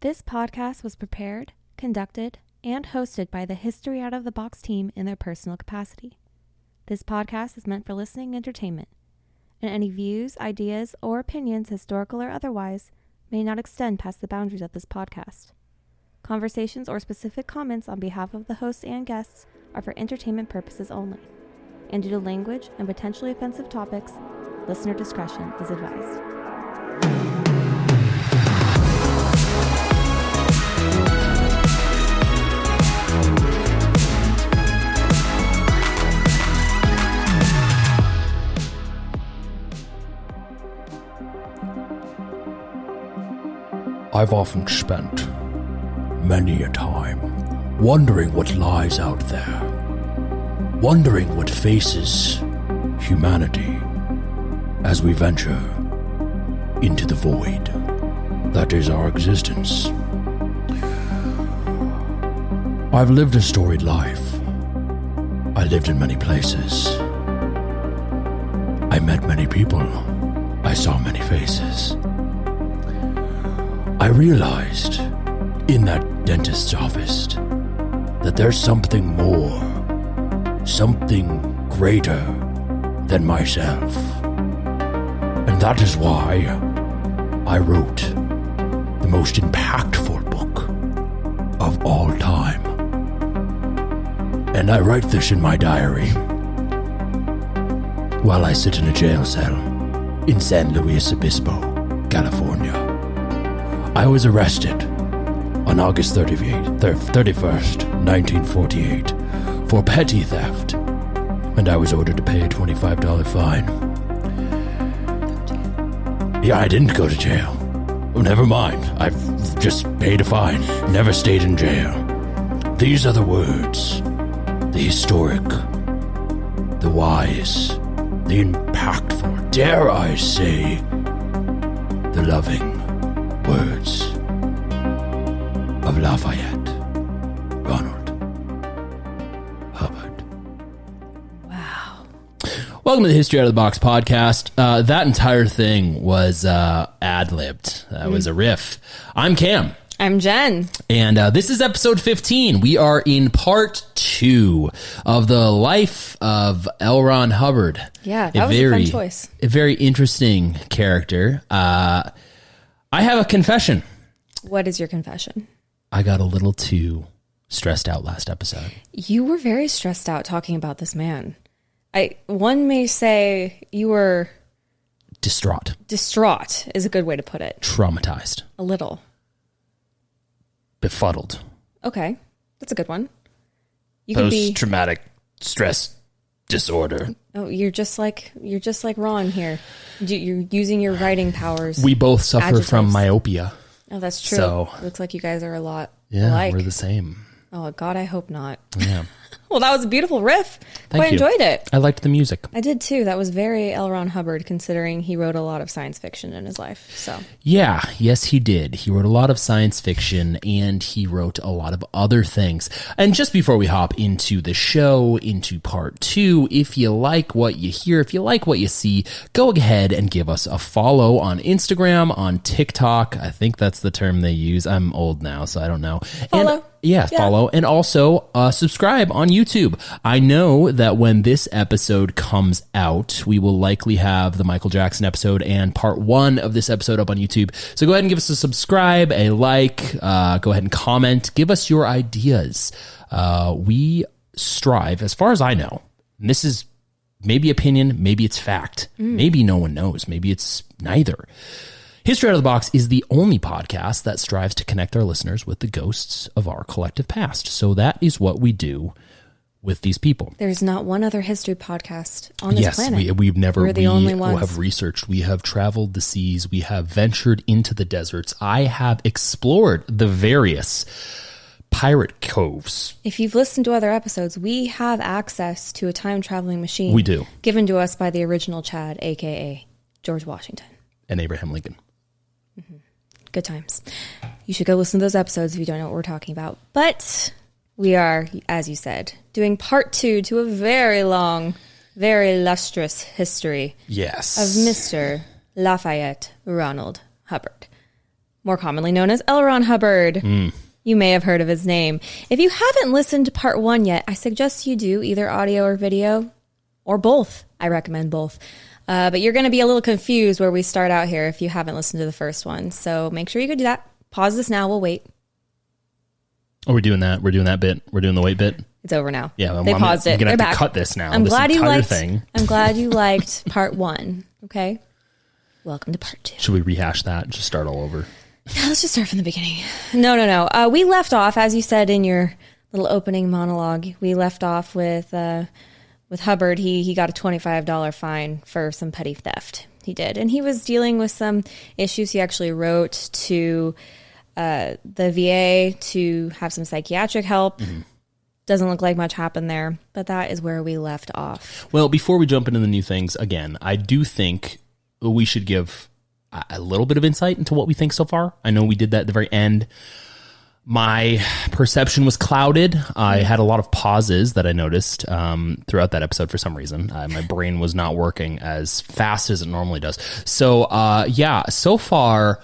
This podcast was prepared, conducted, and hosted by the History Out of the Box team in their personal capacity. This podcast is meant for listening entertainment, and any views, ideas, or opinions, historical or otherwise, may not extend past the boundaries of this podcast. Conversations or specific comments on behalf of the hosts and guests are for entertainment purposes only, and due to language and potentially offensive topics, listener discretion is advised. I've often spent many a time wondering what lies out there, wondering what faces humanity as we venture into the void that is our existence. I've lived a storied life. I lived in many places. I met many people. I saw many faces. I realized in that dentist's office that there's something more, something greater than myself. And that is why I wrote the most impactful book of all time. And I write this in my diary while I sit in a jail cell in San Luis Obispo. I was arrested on August 38, 31st, 1948, for petty theft, and I was ordered to pay a $25 fine. Yeah, I didn't go to jail. Oh, never mind. I've just paid a fine, never stayed in jail. These are the words the historic, the wise, the impactful, dare I say, the loving Lafayette Ronald Hubbard. Wow. Welcome to the History Out of the Box podcast. Uh, that entire thing was uh, ad libbed. That was a riff. I'm Cam, I'm Jen. and uh, this is episode 15. We are in part two of the life of L. Ron Hubbard. Yeah, that was a fun choice. A very interesting character. Uh, I have a confession. What is your confession? I got a little too stressed out last episode. You were very stressed out talking about this man. I one may say you were Distraught, distraught is a good way to put it. traumatized, A little. befuddled. Okay. That's a good one. You can be traumatic stress disorder. Oh, you're just like you're just like Ron here. You- You're using your writing powers. We both suffer from myopia. Oh, that's true. so- Looks like you guys are a lot Yeah, alike. we're the same. oh God, I hope not. Yeah. Well, that was a beautiful riff. Thank Quite you. enjoyed it. I liked the music. I did too. That was very L. Ron Hubbard, considering he wrote a lot of science fiction in his life. So Yeah, yes, he did. He wrote a lot of science fiction and he wrote a lot of other things. And just before we hop into the show, into part two, if you like what you hear, if you like what you see, go ahead and give us a follow on Instagram, on TikTok. I think that's the term they use. I'm old now, so I don't know. Follow. And, yeah, follow. And also uh, subscribe on YouTube. I know that when this episode comes out, we will likely have the Michael Jackson episode and part one of this episode up on YouTube. So go ahead and give us a subscribe, a like, uh, go ahead and comment. Give us your ideas. Uh, we strive, as far as I know, and this is maybe opinion, maybe it's fact, maybe no one knows, maybe it's neither. History Out of the Box is the only podcast that strives to connect our listeners with the ghosts of our collective past. So that is what we do with these people. there's not one other history podcast on this yes, planet. we, we've never We're the we only ones. have researched. We have traveled the seas. We have ventured into the deserts. I have explored the various pirate coves. If you've listened to other episodes, we have access to a time traveling machine. We do. Given to us by the original Chad, aka George Washington. And Abraham Lincoln. Mm-hmm. Good times. You should go listen to those episodes if you don't know what we're talking about. But we are, as you said, doing part two to a very long, very lustrous history Yes. of Mr. Lafayette Ronald Hubbard. more commonly known as L. Ron Hubbard. Hmm. You may have heard of his name. If you haven't listened to part one yet, I suggest you do either audio or video or both. I recommend both. Uh, but you're going to be a little confused where we start out here if you haven't listened to the first one. So make sure you go do that. Pause this now. We'll wait. Oh, we're doing that. We're doing that bit. We're doing the wait bit. It's over now. Yeah, I'm- they I'm- paused I'm it. gonna They're have to back. cut this now, I'm this glad you liked. thing. I'm glad you liked part one. Okay. Welcome to part two. Should we rehash that? Just start all over. Yeah, let's just start from the beginning. No, no, no. Uh, we left off, as you said in your little opening monologue. We left off with uh, with Hubbard. He he got a twenty five dollar fine for some petty theft. He did, and he was dealing with some issues. He actually wrote to uh, the VA to have some psychiatric help. Doesn't look like much happened there, but that is where we left off. Well, before we jump into the new things, again, I do think we should give a little bit of insight into what we think so far. I know we did that at the very end. My perception was clouded. I had a lot of pauses that I noticed um, throughout that episode for some reason. Uh, my brain was not working as fast as it normally does. So, uh, yeah, so far,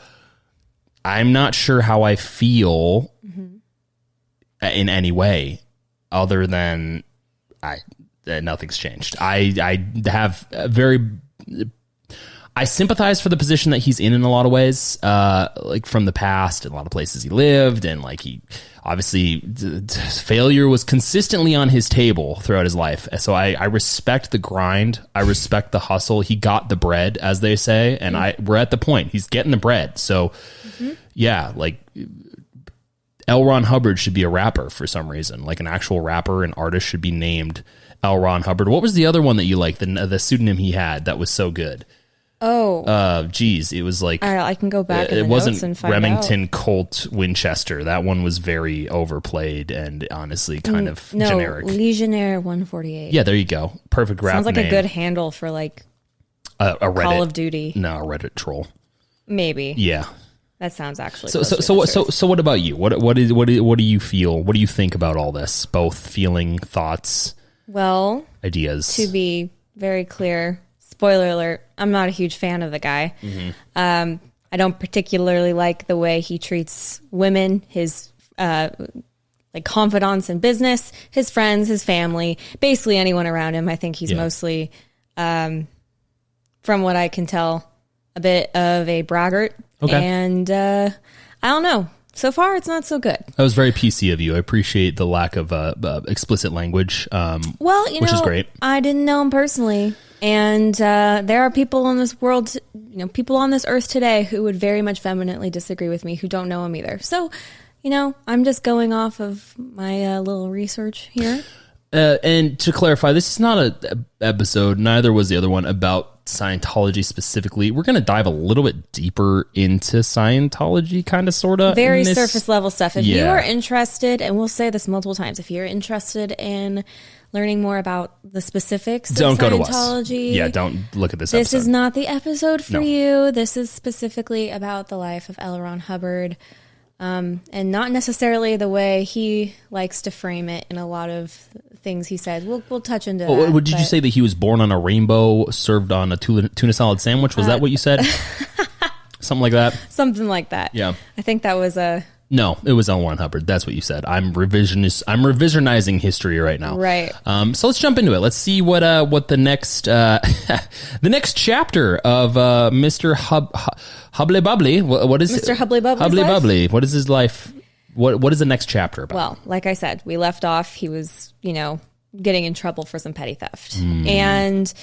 I'm not sure how I feel in any way other than I uh, nothing's changed. I I have a very I sympathize for the position that he's in in a lot of ways, uh, like from the past, and a lot of places he lived, and like he obviously d- d- failure was consistently on his table throughout his life. So I, I respect the grind, I respect the hustle. He got the bread, as they say, and I we're at the point he's getting the bread. So yeah, like L. Ron Hubbard should be a rapper for some reason, like an actual rapper, an artist should be named L. Ron Hubbard. What was the other one that you liked? The the pseudonym he had that was so good. Oh, Uh, geez, it was like all right, I can go back. in it the wasn't notes and find Remington out. Colt Winchester. That one was very overplayed and honestly kind of Mm, No, generic. Legionnaire one forty eight. yeah, there you go. Perfect rap Sounds like name. a good handle for like a, a Reddit. Call of Duty. no, a Reddit troll. Maybe Yeah. that sounds actually. So so so what so so what about you? What what is what is, what do you feel? What do you think about all this? Both feeling, thoughts, well, ideas. to be very clear, spoiler alert: I'm not a huge fan of the guy. Mm-hmm. Um, I don't particularly like the way he treats women. His uh, like confidants in business, his friends, his family, basically anyone around him. I think he's Yeah. mostly, um, from what I can tell, a bit of a braggart. Okay. And uh, I don't know. So far, it's not so good. That was very PC of you. I appreciate the lack of uh, uh, explicit language. Um, Well, you Which know, is great. I didn't know him personally, and uh, there are people in this world, you know, people on this earth today who would very much vehemently disagree with me who don't know him either. So, you know, I'm just going off of my uh, little research here. Uh, and to clarify, this is not a, episode. Neither was the other one about Scientology specifically. We're going to dive a little bit deeper into Scientology, kind of, sort of. Very surface level stuff. If you are interested, and we'll say this multiple times, if you're interested in learning more about the specifics Don't of go to us. Yeah, don't look at this, This episode. is not the episode for No. you. This is specifically about the life of L. Ron Hubbard, um, and not necessarily the way he likes to frame it in a lot of things he says. We'll we'll touch into Oh, that. what did you say that he was born on a rainbow, served on a tuna, tuna salad sandwich? Was that what you said? Something like that. Something like that. Yeah. I think that was a No, it was L. Ron Hubbard. That's what you said. I'm revisionist. I'm revisionizing history right now. Right. Um, so let's jump into it. Let's see what uh what the next uh the next chapter of uh Mr. Hub Hub- Hubble Bubbly. What, what is Mr. Hubbly Bubbly's Hubbly life? Bubbly. What is his life? What what is the next chapter about? Well, like I said, we left off. He was, you know, getting in trouble for some petty theft. Hmm. And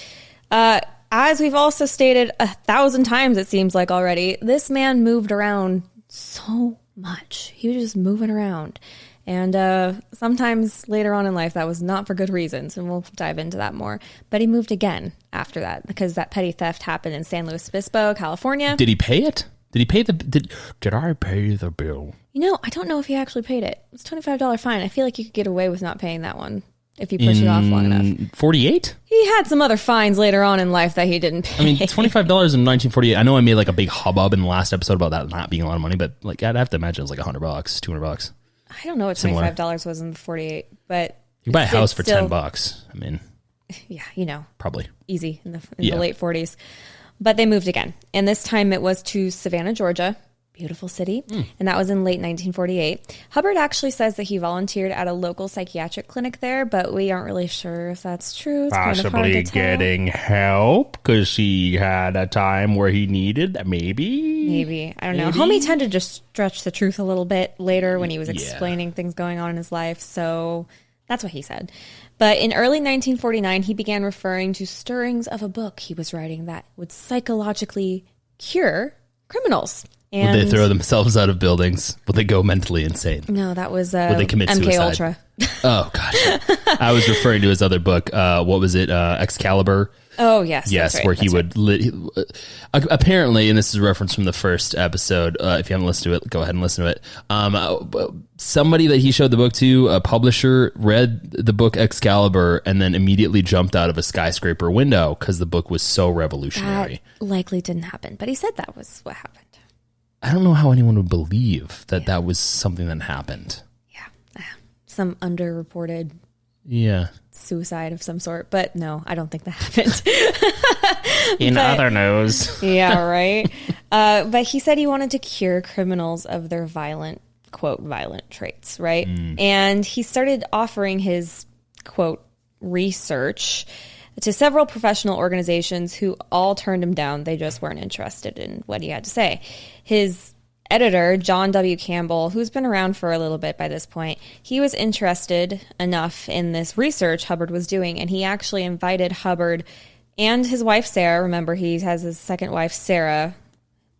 uh, as we've also stated a thousand times, it seems like already, this man moved around so much. He was just moving around. And uh, sometimes later on in life, that was not for good reasons. And we'll dive into that more. But he moved again after that because that petty theft happened in San Luis Obispo, California. did he pay it? Did he pay the did did I pay the bill? You know, I don't know if he actually paid it. It's twenty-five dollar fine. I feel like you could get away with not paying that one if you push it off long enough. Forty eight. He had some other fines later on in life that he didn't pay. I mean, twenty five dollars in nineteen forty eight. I know I made like a big hubbub in the last episode about that not being a lot of money, but like I'd have to imagine it was like hundred bucks, two hundred bucks. I don't know what Similar. twenty-five dollars was in the forty-eight, but You buy a house for still- ten bucks. I mean, Yeah, you know, probably. easy in the in Yeah. the late forties. But they moved again, and this time it was to Savannah, Georgia, beautiful city, hmm. and that was in late 1948. Hubbard actually says that he volunteered at a local psychiatric clinic there, but we aren't really sure if that's true. It's kind of Possibly getting help because he had a time where he needed that. Maybe. Maybe. I don't know. Homie tended to just stretch the truth a little bit later when he was Yeah. explaining things going on in his life. So that's what he said. But in early 1949, he began referring to stirrings of a book he was writing that would psychologically cure criminals. Would they throw themselves out of buildings? Would they go mentally insane? no, that was uh, Would they commit MK suicide? Ultra. Oh gosh, I was referring to his other book. Uh, what was it? Uh, Excalibur. Oh yes, Yes, that's right, where he would li- uh, apparently, and this is a reference from the first episode. Uh, if you haven't listened to it, go ahead and listen to it. Um, uh, somebody that he showed the book to, a publisher, read the book Excalibur and then immediately jumped out of a skyscraper window because the book was so That revolutionary. likely didn't happen, but he said that was what happened. I don't know how anyone would believe that that was something that happened. Yeah, uh, some underreported Yeah. suicide of some sort, but no, I don't think that happened. In But- other news, yeah, right. Uh, but he said he wanted to cure criminals of their violent, quote, violent traits, right? And he started offering his, quote, research to several professional organizations who all turned him down. They just weren't interested in what he had to say. His editor, John W. Campbell, who's been around for a little bit by this point, he was interested enough in this research Hubbard was doing, and he actually invited Hubbard and his wife, Sarah. Remember, he has his second wife, Sarah,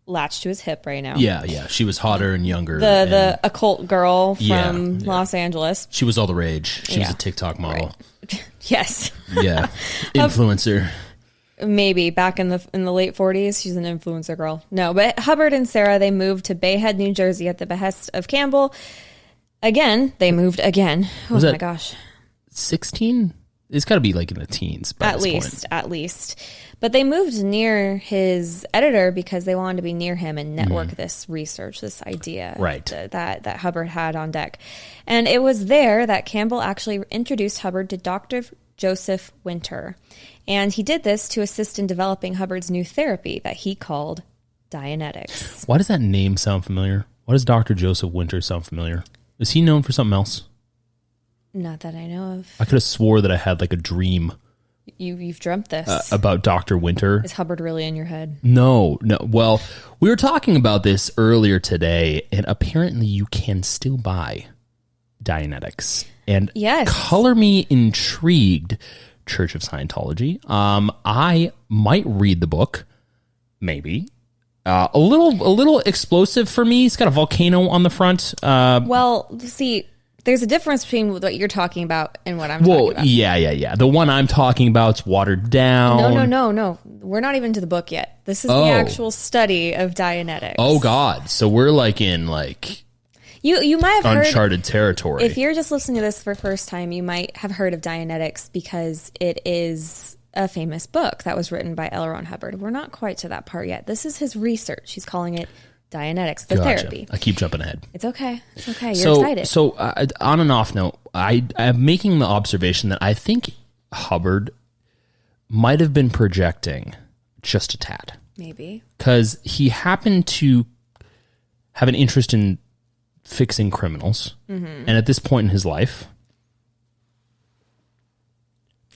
latched to his hip right now. Yeah, yeah. She was hotter and younger. The, and the occult girl from Yeah, yeah. Los Angeles. she was all the rage. She was Yeah. a TikTok model. Yes. Yeah. Influencer. maybe back in the in the late 40s she's an influencer girl no but hubbard and sarah they moved to Bay Head new jersey at the behest of campbell again they moved again oh Was my that- gosh 16? It's got to be like in the teens by at least point. at least but they moved near his editor because they wanted to be near him and network mm-hmm. this research this idea. Right. th- that that hubbard had on deck and it was there that campbell actually introduced hubbard to dr joseph winter and he did this to assist in developing hubbard's new therapy that he called dianetics Why does that name sound familiar? Why does Dr. Joseph Winter sound familiar? Is he known for something else? Not that i know of I could have swore that I had like a dream you you've dreamt this uh, about Dr. Winter. is hubbard really in your head No, no. Well, we were talking about this earlier today, and apparently you can still buy Dianetics. And Yes. color me intrigued, Church of Scientology. Um, I might read the book, maybe. Uh, a little, a little explosive for me. It's got a volcano on the front. Uh, well see there's a difference between what you're talking about and what i'm well, talking about Well yeah, yeah, yeah. The one I'm talking about's watered down. No, no, no, no. We're not even to the book yet. This is Oh. the actual study of Dianetics. Oh God! So we're like in like you you might have heard uncharted territory. if you're just listening to this for the first time, you might have heard of Dianetics because it is a famous book that was written by L. Ron Hubbard. We're not quite to that part yet. This is his research. He's calling it Dianetics, the Gotcha. therapy. I keep jumping ahead. It's okay. It's okay. You're so, excited. so uh, on an off note, I I'm making the observation that I think Hubbard might have been projecting just a tad Maybe. because he happened to have an interest in fixing criminals, Mm-hmm. and at this point in his life,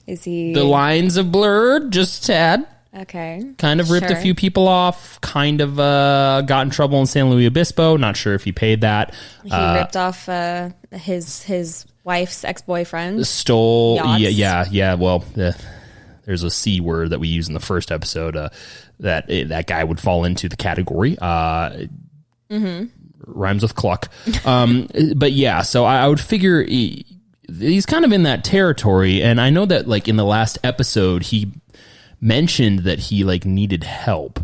Is he the lines have blurred just a tad. Okay? Kind of ripped a few people off. Kind of uh, got in trouble in San Luis Obispo. Not sure if he paid that. He ripped off uh, his his wife's ex boyfriend. stole Yachts. yeah yeah yeah well uh, there's a c word that we use in the first episode uh, that eh, that guy would fall into the category uh rhymes with cluck um but yeah so i, I would figure he, he's kind of in that territory and i know that like in the last episode he mentioned that he like needed help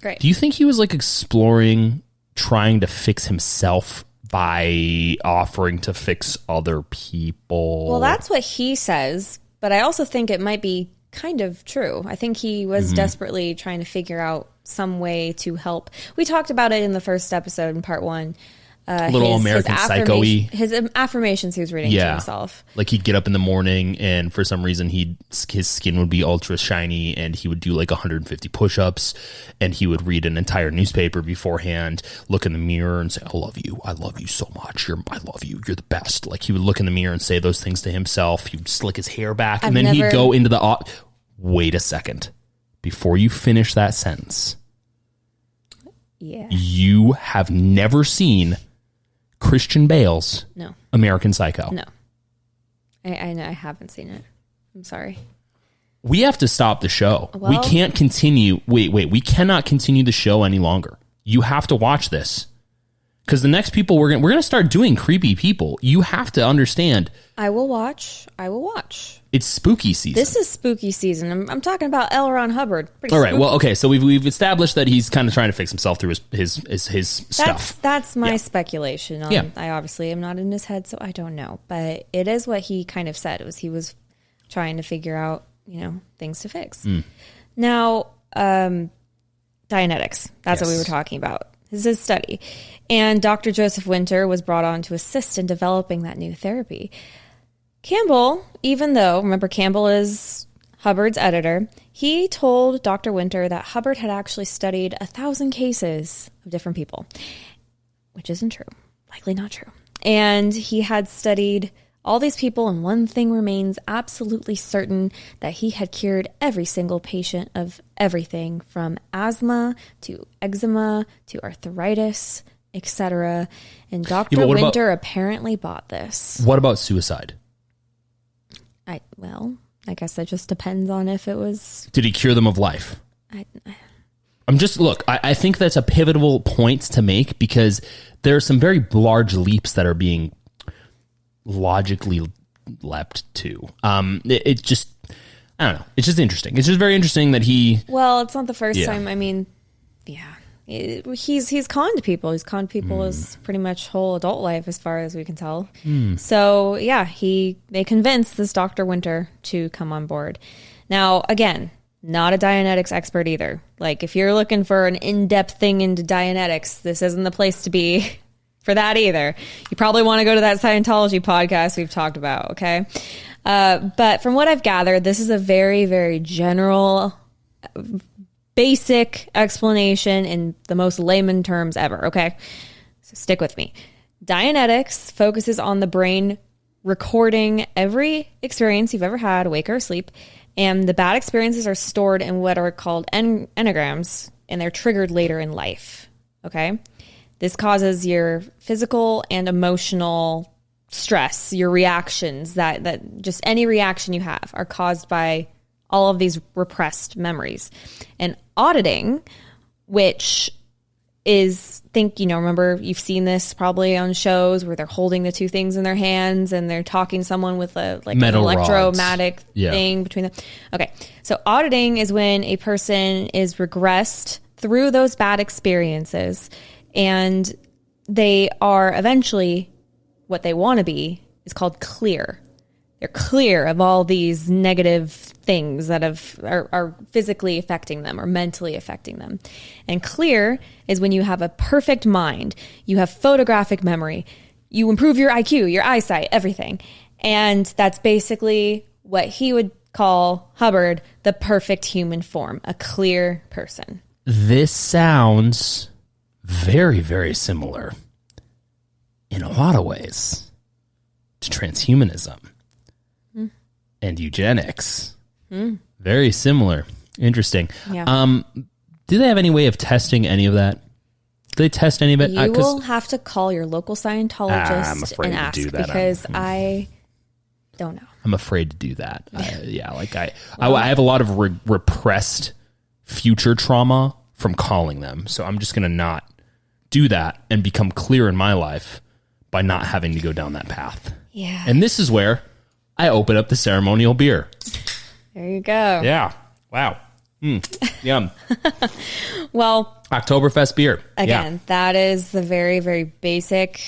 Great. do you think he was like exploring trying to fix himself by offering to fix other people Well, that's what he says, but I also think it might be kind of true. I think he was Mm-hmm. desperately trying to figure out some way to help. We talked about it in the first episode in part one. Uh, Little American Psycho-y. His um, affirmations he was reading to himself. Like he'd get up in the morning and for some reason he'd his skin would be ultra shiny and he would do like 150 push-ups and he would read an entire newspaper beforehand, look in the mirror and say, "I love you. I love you so much. You're I love you. You're the best." Like he would look in the mirror and say those things to himself. He would slick his hair back and I've then never- he'd go into the au- Wait a second. Before you finish that sentence, Yeah. you have never seen Christian Bale's No. American Psycho. No. I, I know I haven't seen it. I'm sorry. We have to stop the show. we Well- can't continue. Wait, wait. We cannot continue the show any longer. You have to watch this because the next people we're gonna we're gonna start doing creepy people. You have to understand I will watch. I will watch. it's spooky season. This is spooky season. I'm, I'm talking about L. Ron Hubbard. Pretty All right. spooky. Well, okay. So we've we've established that he's kind of trying to fix himself through his his his, his that's stuff. that's my Yeah. speculation. On, Yeah. I obviously am not in his head, so I don't know. But it is what he kind of said. It was he was trying to figure out, you know, things to fix. Hmm. Now, um, Dianetics. That's what we Yes. were talking about. This is his study. And Dr. Joseph Winter was brought on to assist in developing that new therapy. Campbell, even though, remember, Campbell is Hubbard's editor, he told Dr. Winter that Hubbard had actually studied a thousand cases of different people, which isn't true. Likely not true. And he had studied all these people, and one thing remains absolutely certain that he had cured every single patient of everything from asthma to eczema to arthritis, etc. And Dr. but what about- Winter apparently bought this. What about suicide? I well, I guess that just depends on if it was. Did he cure them of life? I, I'm just look. I, I think that's a pivotal point to make because there are some very large leaps that are being logically leapt to. Um, it, it just I don't know. It's just interesting. It's just very interesting that he. well, it's not the first Yeah. time. I mean, yeah, It- he's he's conned people. He's conned people Hmm. his pretty much whole adult life, as far as we can tell. So yeah, he they convinced this Doctor Winter to come on board. Now again. Not a Dianetics expert either. Like, if you're looking for an in depth thing into Dianetics, this isn't the place to be for that either. You probably want to go to that Scientology podcast we've talked about, okay? Uh, but from what I've gathered, this is a very, very general, basic explanation in the most layman terms ever, okay? So stick with me. Dianetics focuses on the brain recording every experience you've ever had, awake or asleep, and the bad experiences are stored in what are called en- engrams, and they're triggered later in life. Okay, this causes your physical and emotional stress, your reactions that that just any reaction you have are caused by all of these repressed memories, and auditing, which is think you know remember you've seen this probably on shows where they're holding the two things in their hands and they're talking to someone with a like Metal an rods. electromagnetic Yeah. thing between them okay so auditing is when a person is regressed through those bad experiences and they are eventually what they want to be is called clear. They're clear of all these negative things that have are, are physically affecting them or mentally affecting them. And clear is when you have a perfect mind. You have photographic memory. You improve your iq your eyesight everything. And that's basically what he would call hubbard the perfect human form a clear person. This sounds very very similar in a lot of ways to transhumanism and eugenics. Very similar. Interesting. Yeah. Um, do they have any way of testing any of that? Do they test any of it? you Uh, 'cause- will have to call your local scientologist Ah, and ask that. I'm- because i don't know I'm afraid to do that. Uh, yeah, like I, I, I have a lot of re- repressed future trauma from calling them, so I'm just gonna not do that and become clear in my life by not having to go down that path. yeah And this is where I open up the ceremonial beer. there you go Yeah. Wow. Mm. Yum. well Oktoberfest beer. Again, that is the very, very basic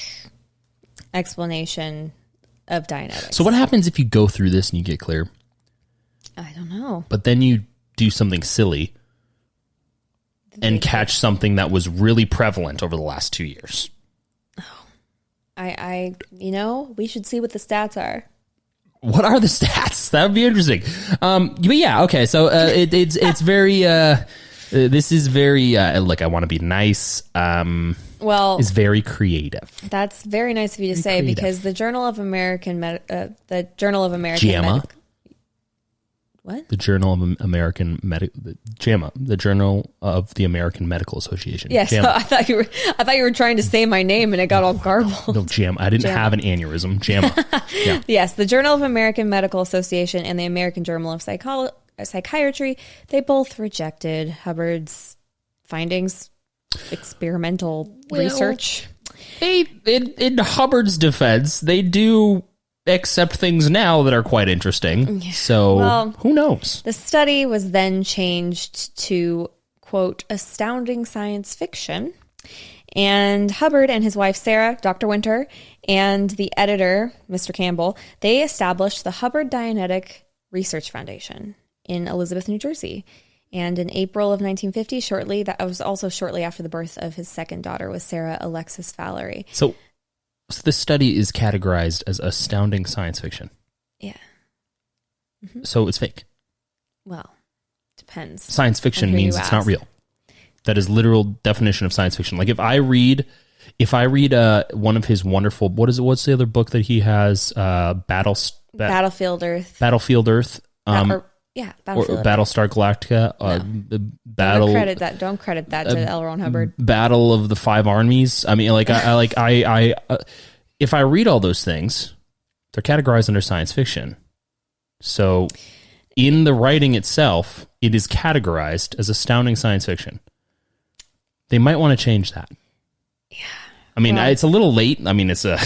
explanation of Dianetics. So what happens if you go through this and you get clear, I don't know. but then you do something silly and catch something that was really prevalent over the last two years? Oh, I, I, you know, we should see what the stats are. What are the stats? That would be interesting. Um, but yeah, okay. So uh, it, it's it's very. Uh, uh, this is very. Uh, look, I want to be nice. Um, Well, is very creative. that's very nice of you to say creative. because the Journal of American Med- uh, the Journal of American JAMA. Medic- what? The Journal of American Medical, JAMA, the Journal of the American Medical Association. Yes, JAMA. I thought you were. I thought you were trying to say my name, and it got all garbled. No, JAMA. I didn't JAMA. have an aneurysm. JAMA. yeah. Yes, the Journal of American Medical Association and the American Journal of Psycholo- Psychiatry, they both rejected Hubbard's findings, experimental research. They, in, in Hubbard's defense, they do accept things now that are quite interesting. So Well- who knows? The study was then changed to, quote, astounding science fiction. And Hubbard and his wife Sarah, Dr. Winter, and the editor, Mr. Campbell, they established the Hubbard Dianetic Research Foundation in Elizabeth, New Jersey. And in April of 1950, shortly, that was also shortly after the birth of his second daughter, was Sarah Alexis Valerie. So, so this study is categorized as astounding science fiction. Yeah. So it's fake. Well, depends. Science fiction means it's not real. That is literal definition of science fiction. Like if I read, if I read uh, one of his wonderful, what is it? What's the other book that he has? Uh, Battle, ba- Battlefield Earth. Battlefield Earth, um, yeah, Battlefield Earth. Battlestar Galactica, uh, the Battle, Don't credit that. Don't credit that to L. Ron Hubbard. Battle of the Five Armies. I mean, like I, I like I, I, uh, if I read all those things, they're categorized under science fiction. So, in the writing itself, it is categorized as astounding science fiction. They might want to change that. Yeah. I mean, Well- it's a little late. I mean, it's a.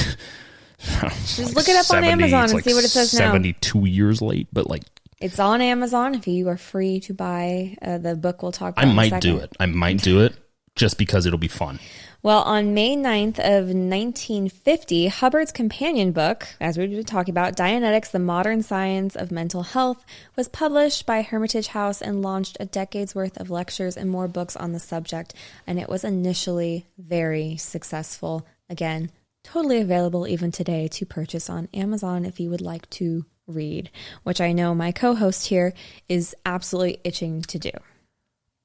Just look it up on Amazon and see what it says now. Seventy-two years late, but like It's on Amazon. If you are free to buy uh, the book, we'll talk. About I might do it. I might do it just because it'll be fun. Well, on May 9th of 1950, Hubbard's companion book, as we've been talking about, Dianetics, the Modern Science of Mental Health, was published by Hermitage House and launched a decade's worth of lectures and more books on the subject. And it was initially very successful. Again, totally available even today to purchase on Amazon if you would like to read, which I know my co host here is absolutely itching to do.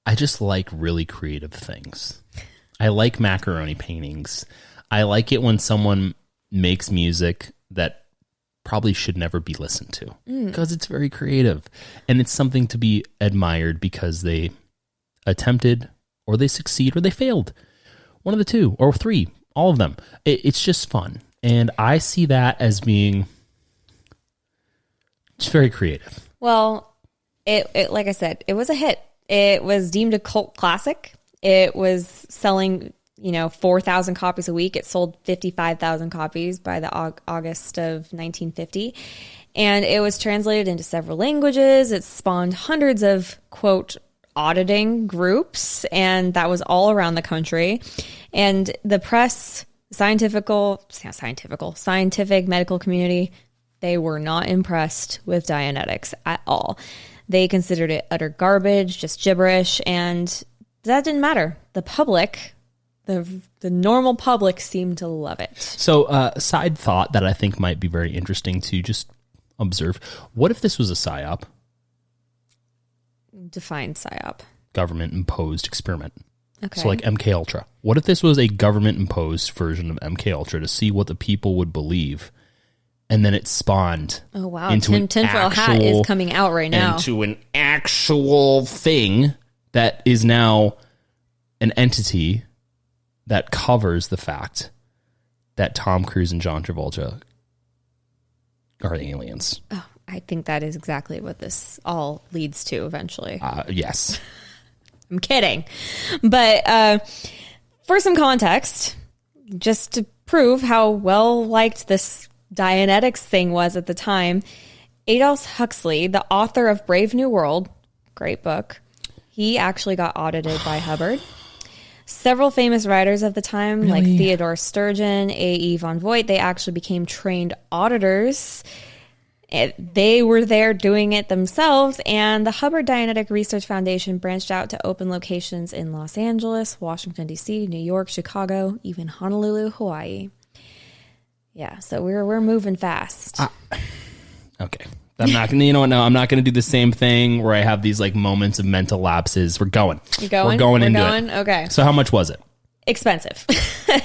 I just like really creative things. I like macaroni paintings. I like it when someone makes music that probably should never be listened to mm. because it's very creative and it's something to be admired because they attempted or they succeed or they failed. One of the two or three, all of them. It, it's just fun. And I see that as being just very creative. Well, it, it like I said, it was a hit. It was deemed a cult classic. It was selling, you know, 4,000 copies a week. It sold 55,000 copies by the August of 1950. And it was translated into several languages. It spawned hundreds of, quote, auditing groups, and that was all around the country. And the press, scientifical, scientifical, scientific medical community, they were not impressed with Dianetics at all. They considered it utter garbage, just gibberish, and that didn't matter. The public, the the normal public, seemed to love it. So, uh, side thought that I think might be very interesting to just observe. What if this was a psyop, Define psyop. government imposed experiment? Okay. So, like MK Ultra. What if this was a government imposed version of MK Ultra to see what the people would believe, and then it spawned oh wow, into Tin, an tinfoil hat actual- is coming out right now. into an actual thing that is now an entity that covers the fact that Tom Cruise and John Travolta are the aliens. oh, I think that is exactly what this all leads to eventually. Uh, yes. I'm kidding. But uh, for some context, just to prove how well liked this Dianetics thing was at the time, Aldous Huxley, the author of Brave New World, great book, he actually got audited by Hubbard. Several famous writers of the time, like Theodore Sturgeon, A.E. van Vogt, they actually became trained auditors. It, they were there doing it themselves, and the Hubbard Dianetic Research Foundation branched out to open locations in Los Angeles, Washington, D.C., New York, Chicago, even Honolulu, Hawaii. Yeah, so we're we're moving fast. Ah. Okay. I'm not gonna. You know what? No, I'm not gonna do the same thing where I have these like moments of mental lapses. We're going. You going? We're going We're into going? it. Okay. So how much was it? Expensive.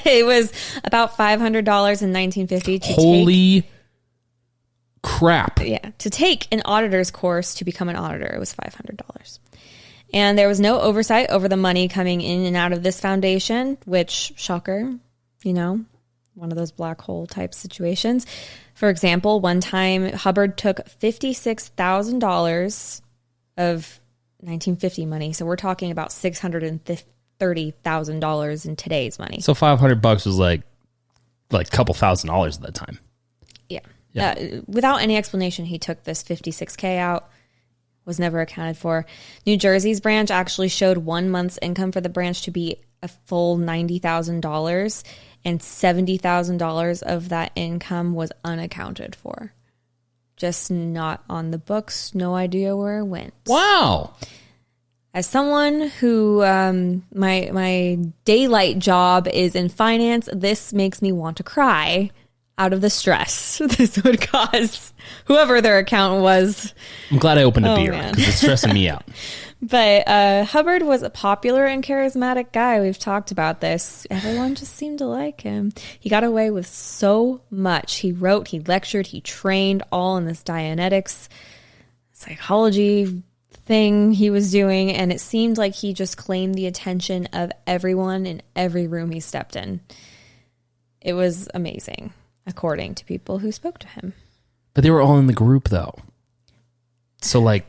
it was about five hundred dollars in nineteen fifty to take Holy crap! yeah, to take an auditor's course to become an auditor, it was five hundred dollars. And there was no oversight over the money coming in and out of this foundation, which shocker, you know, one of those black hole type situations. For example, one time Hubbard took fifty six thousand dollars of nineteen fifty money. So we're talking about six hundred and thirty thousand dollars in today's money. So 500 bucks was like like a couple thousand dollars at that time. Yeah. Uh, without any explanation, he took this 56K out, was never accounted for. New Jersey's branch actually showed one month's income for the branch to be a full $90,000, and $70,000 of that income was unaccounted for. Just not on the books, no idea where it went. Wow. As someone who um, my my daylight job is in finance, this makes me want to cry out of the stress this would cause whoever their account was. I'm glad I opened a Oh, beer because it's stressing me out. But uh, Hubbard was a popular and charismatic guy. We've talked about this. Everyone just seemed to like him. He got away with so much. He wrote, he lectured, he trained all in this Dianetics psychology thing he was doing. And it seemed like he just claimed the attention of everyone in every room he stepped in. It was amazing, according to people who spoke to him. But they were all in the group though. So like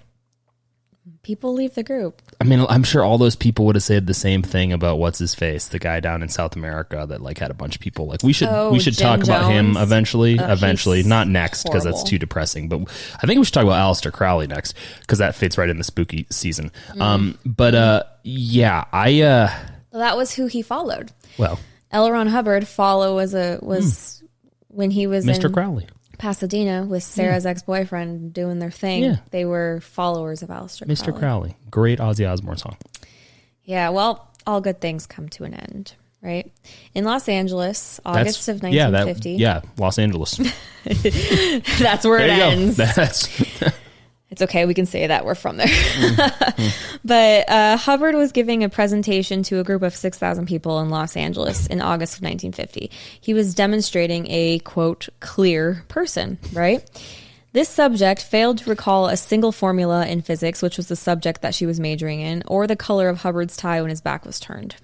People leave the group. I mean, I'm sure all those people would have said the same thing about what's his face, the guy down in South America that like had a bunch of people. Like we should Oh, we should Jim talk about him eventually. Uh, eventually, not next because that's too depressing. But I think we should talk about Aleister Crowley next because that fits right in the spooky season. Mm. Um, but uh, yeah, I uh, Well, that was who he followed. well, L. Ron Hubbard follow was a was when he was Mr. in Crowley. Pasadena with Sarah's ex boyfriend doing their thing. Yeah. They were followers of Aleister Mr. Crowley. Crowley, great Ozzy Osbourne song. Yeah, well, all good things come to an end, right? In Los Angeles, August of yeah, that 1950. yeah, Los Angeles. That's where There it ends. go. That's It's okay. We can say that we're from there. Mm. but uh, Hubbard was giving a presentation to a group of 6,000 people in Los Angeles in August of 1950. He was demonstrating a, quote, clear person, right? This subject failed to recall a single formula in physics, which was the subject that she was majoring in, or the color of Hubbard's tie when his back was turned,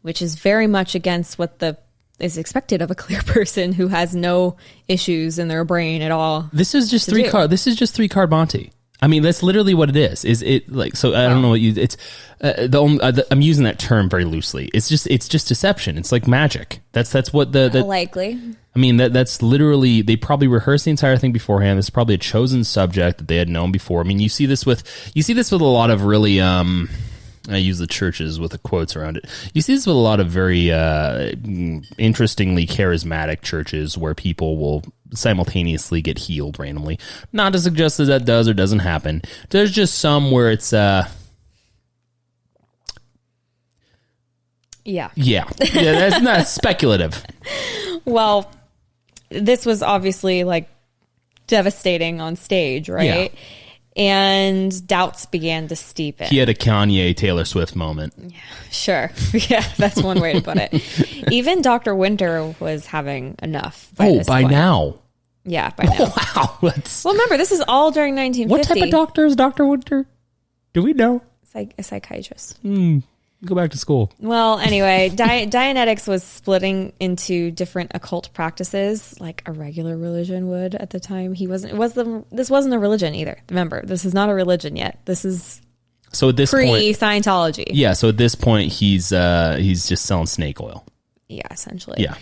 which is very much against what the is expected of a clear person who has no issues in their brain at all. This is just three do. card. This is just three card Monte. I mean, that's literally what it is. Is it like so? I don't know what you. It's uh, the, only, uh, the. I'm using that term very loosely. It's just. It's just deception. It's like magic. That's that's what the. the Likely. I mean, that that's literally. They probably rehearsed the entire thing beforehand. It's probably a chosen subject that they had known before. I mean, you see this with. You see this with a lot of really. um I use the churches with the quotes around it. You see this with a lot of very uh, interestingly charismatic churches where people will simultaneously get healed randomly. Not to suggest that that does or doesn't happen. There's just some where it's, uh, Yeah. yeah, yeah, that's not speculative. Well, this was obviously like devastating on stage, right? And doubts began to steepen. He had a Kanye Taylor Swift moment. Yeah, sure. Yeah, that's one way to put it. Even Dr. Winter was having enough. By Oh, by point. now. Yeah, by now. Wow. That's, Well, remember, this is all during 1950. what type of doctor is Dr. Winter? Do we know? Psych- a psychiatrist. Hmm. Go back to school. Well, anyway, Di- Dianetics was splitting into different occult practices, like a regular religion would at the time. He wasn't. It was the. This wasn't a religion either. Remember, this is not a religion yet. This is So at this point, pre Scientology. yeah. So at this point, he's uh he's just selling snake oil. Yeah, essentially. Yeah.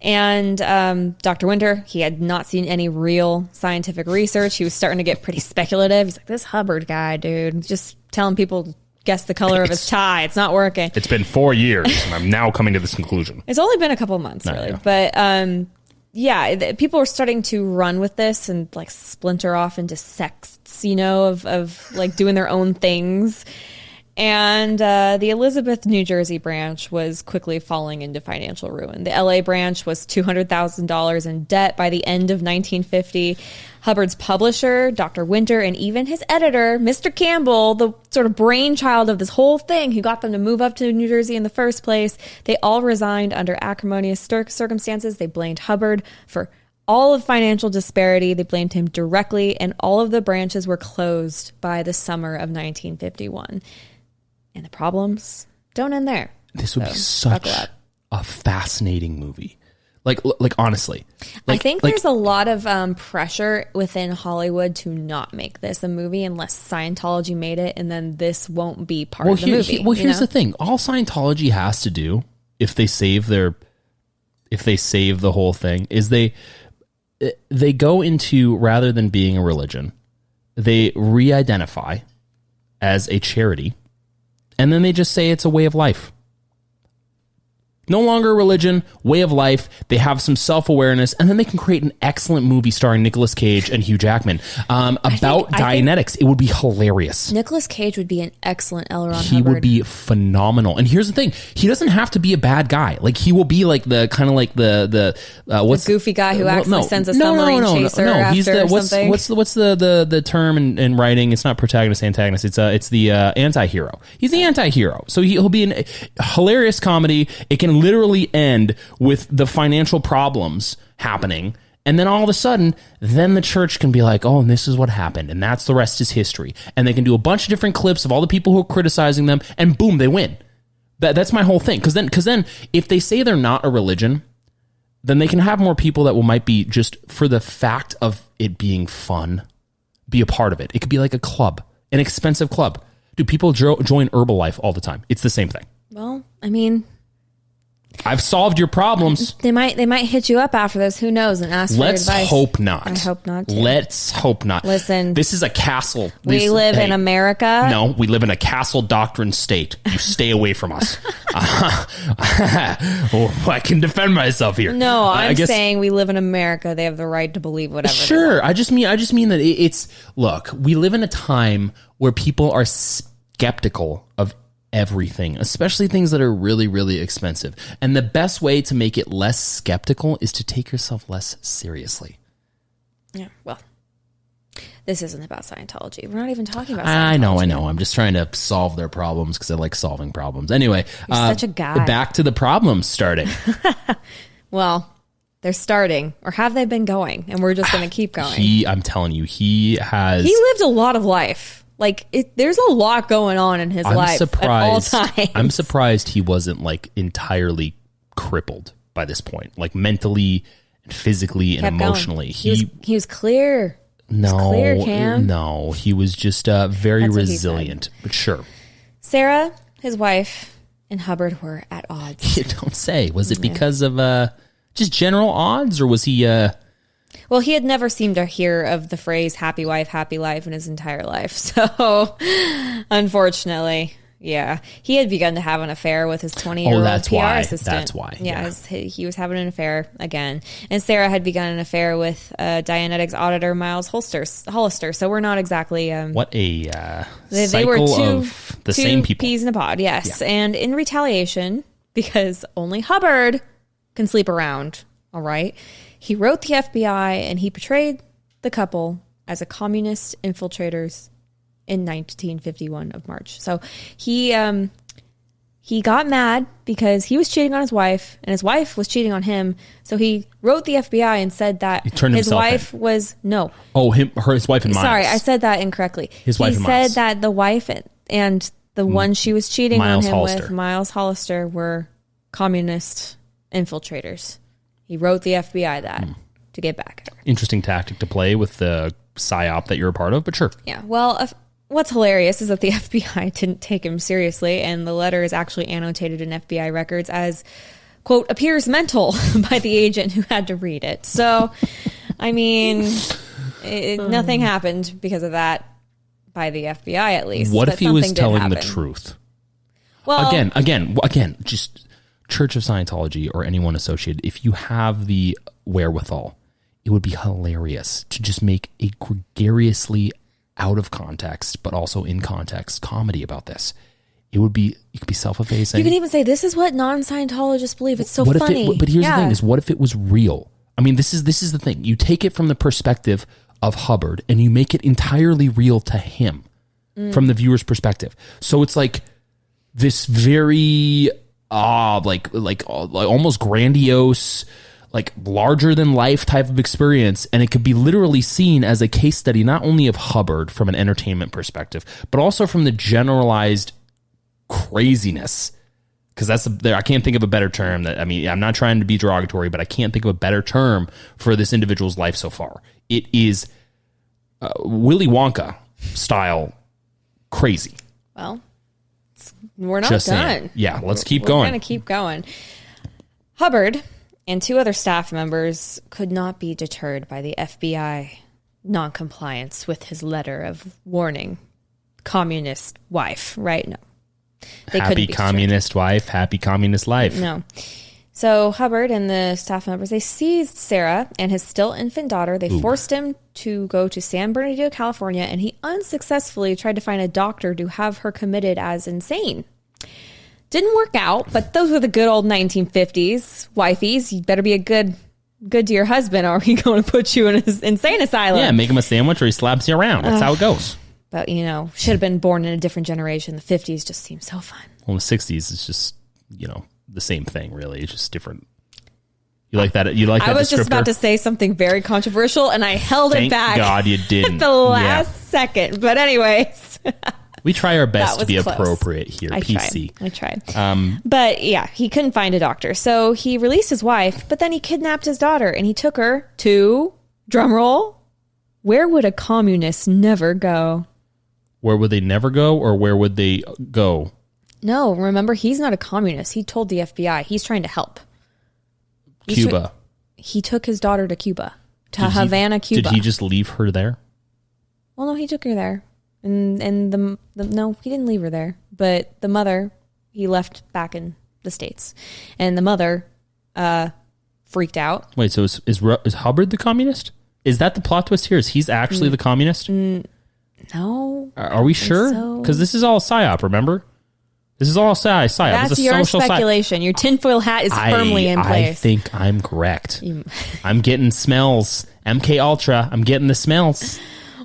And um, Dr. Winter, he had not seen any real scientific research. He was starting to get pretty speculative. He's like, this Hubbard guy, dude, just telling people to guess the color of his tie. It's not working. It's been four years, and I'm now coming to this conclusion. It's only been a couple months, No, really. yeah. But um, yeah, th- people are starting to run with this and like splinter off into sects, you know, of, of like doing their own things. And uh, the Elizabeth, New Jersey branch was quickly falling into financial ruin. The LA branch was $200,000 in debt by the end of 1950. Hubbard's publisher, Dr. Winter, and even his editor, Mr. Campbell, the sort of brainchild of this whole thing who got them to move up to New Jersey in the first place, they all resigned under acrimonious circumstances. They blamed Hubbard for all of financial disparity. They blamed him directly, and all of the branches were closed by the summer of 1951. And the problems don't end there. This would be such a fascinating movie. Like, like honestly, I think like, there's a lot of um, pressure within Hollywood to not make this a movie unless Scientology made it, and then this won't be part well, of the here- movie. well, here's know? the thing: all Scientology has to do, if they save their, if they save the whole thing, is they they go into rather than being a religion, they re-identify as a charity, and then they just say it's a way of life. No longer a religion, way of life. They have some self awareness, and then they can create an excellent movie starring Nicolas Cage and Hugh Jackman um, about think- Dianetics. it would be hilarious Nicolas Cage would be an excellent L. Ron he Hubbard. would be phenomenal. And here's the thing: he doesn't have to be a bad guy. Like he will be like the kind of like the the uh, what's goofy guy who well, accidentally sends a submarine chaser He's after the or what's something. what's the, what's the the the term in, in writing? It's not protagonist antagonist. It's uh it's the uh, anti-hero. He's the anti-hero. So he, he'll be an hilarious comedy. It can literally end with the financial problems happening. And then all of a sudden, then the church can be like, oh, and this is what happened. And that's the rest is history. And they can do a bunch of different clips of all the people who are criticizing them, and boom, they win. That, that's my whole thing. Because then, because then, if they say they're not a religion, then they can have more people that will might be just for the fact of it being fun, be a part of it. It could be like a club, an expensive club. Do people jo- join Herbalife all the time? It's the same thing. well, I mean, I've solved your problems. they might they might hit you up after this. Who knows? And ask Let's for advice. hope not. I hope not. Too. Let's hope not. Listen. this is a castle. we This- live in America. No, we live in a castle doctrine state. You stay away from us. oh, I can defend myself here. No, I'm guess- saying we live in America. They have the right to believe whatever. they Sure, I just mean I just mean that it, it's look. We live in a time where people are skeptical of everything, especially things that are really really expensive. And the best way to make it less skeptical is to take yourself less seriously. Yeah. Well, this isn't about Scientology. We're not even talking about. Scientology. I know, I know. I'm just trying to solve their problems because I like solving problems. Anyway, uh, such a guy. Back to the problems starting. Well, they're starting, or have they been going? And we're just going to keep going. he, I'm telling you, he has. He lived a lot of life. Like it, there's a lot going on in his I'm life surprised. at all times. I'm surprised he wasn't like entirely crippled by this point, like mentally and physically and Kept going. emotionally. He, was, he was clear. no, clear, Cam. no, he was just uh, very That's he resilient. But sure, Sarah, his wife, and Hubbard were at odds. you don't say. Was it because of uh, just general odds, or was he? Uh, Well, he had never seemed to hear of the phrase happy wife, happy life in his entire life. So, unfortunately, yeah. He had begun to have an affair with his 20 year Oh, old that's PR why. assistant. That's why, Yeah, yeah. he, he was having an affair again. And Sarah had begun an affair with uh, Dianetics auditor Miles Holster, Hollister. So, we're not exactly. Um, what a uh, they, they were two, of the two same people. peas in a pod, yes. And in retaliation, because only Hubbard can sleep around, all right, he wrote the FBI and he portrayed the couple as a communist infiltrators in 1951 of March. So he um, he got mad because he was cheating on his wife and his wife was cheating on him. So he wrote the FBI and said that his himself in. wife was no, Oh, him, her, his wife and Miles. Sorry, I said that incorrectly. His wife he said Miles. that the wife and the one she was cheating Miles on him Hollister. with, Miles Hollister, were communist infiltrators. He wrote the FBI that Hmm. to get back at her. Interesting tactic to play with the psyop that you're a part of, but sure. Yeah. Well, if, what's hilarious is that the FBI didn't take him seriously, and the letter is actually annotated in FBI records as quote appears mental by the agent who had to read it. So, I mean, it, nothing happened because of that by the FBI at least. What but if he was something did telling the truth? Well, again, again, again, just Church of Scientology or anyone associated, if you have the wherewithal, it would be hilarious to just make a gregariously out of context, but also in context comedy about this. it would be it could be self-effacing. You can even say this is what non-Scientologists believe. It's so what funny. If it, but here's Yeah. the thing: is what if it was real? I mean, this is this is the thing. You take it from the perspective of Hubbard, and you make it entirely real to him Mm. from the viewer's perspective. So it's like this very ah, like like uh, like almost grandiose. Like larger than life type of experience, and it could be literally seen as a case study not only of Hubbard from an entertainment perspective, but also from the generalized craziness because that's there. I can't think of a better term. That I mean, I'm not trying to be derogatory, but I can't think of a better term for this individual's life so far. It is uh, Willy Wonka style crazy. Well, we're not Just done. saying. Yeah, let's keep We're going. gonna keep going. Hubbard and two other staff members could not be deterred by the FBI noncompliance with his letter of warning. Communist wife, right? No, they happy deterred. communist wife, happy communist life. No. So Hubbard and the staff members they seized Sarah and his still infant daughter. They forced him to go to San Bernardino, California, and he unsuccessfully tried to find a doctor to have her committed as insane. Didn't work out, but those were the good old 1950s. Wifeys, you better be a good good to your husband or he's going to put you in an insane asylum. Yeah, make him a sandwich or he slaps you around. That's how it goes. But, you know, should have been born in a different generation. The 50s just seems so fun. Well, in the '60s, it's just you know the same thing. Really, it's just different. You like that? You like that? I was just about to say something very controversial and I held Thank it back. God you didn't. the last Yeah. second. But anyways, We try our best to be close. appropriate here. I PC. tried. I tried. Um, but yeah, he couldn't find a doctor. So he released his wife, but then he kidnapped his daughter and he took her to drumroll. Where would a communist never go? where would they never go, or where would they go? No, remember he's not a communist. He told the FBI he's trying to help. He's tr- Cuba. he took his daughter to Cuba, to Did he- Havana, Cuba. Did he just leave her there? Well, no, he took her there, and and the, the no, he didn't leave her there. But the mother, he left back in the states, and the mother, uh, freaked out. Wait, so is is, is Hubbard the communist? Is that the plot twist here? Is he's Mm. actually the communist? No, Are, are we sure? so. Because this is all psyop. Remember, this is all psy psyop. that's It's a your social speculation. Your tinfoil hat is firmly in place. I think I'm correct. I'm getting smells. MK Ultra. I'm getting the smells.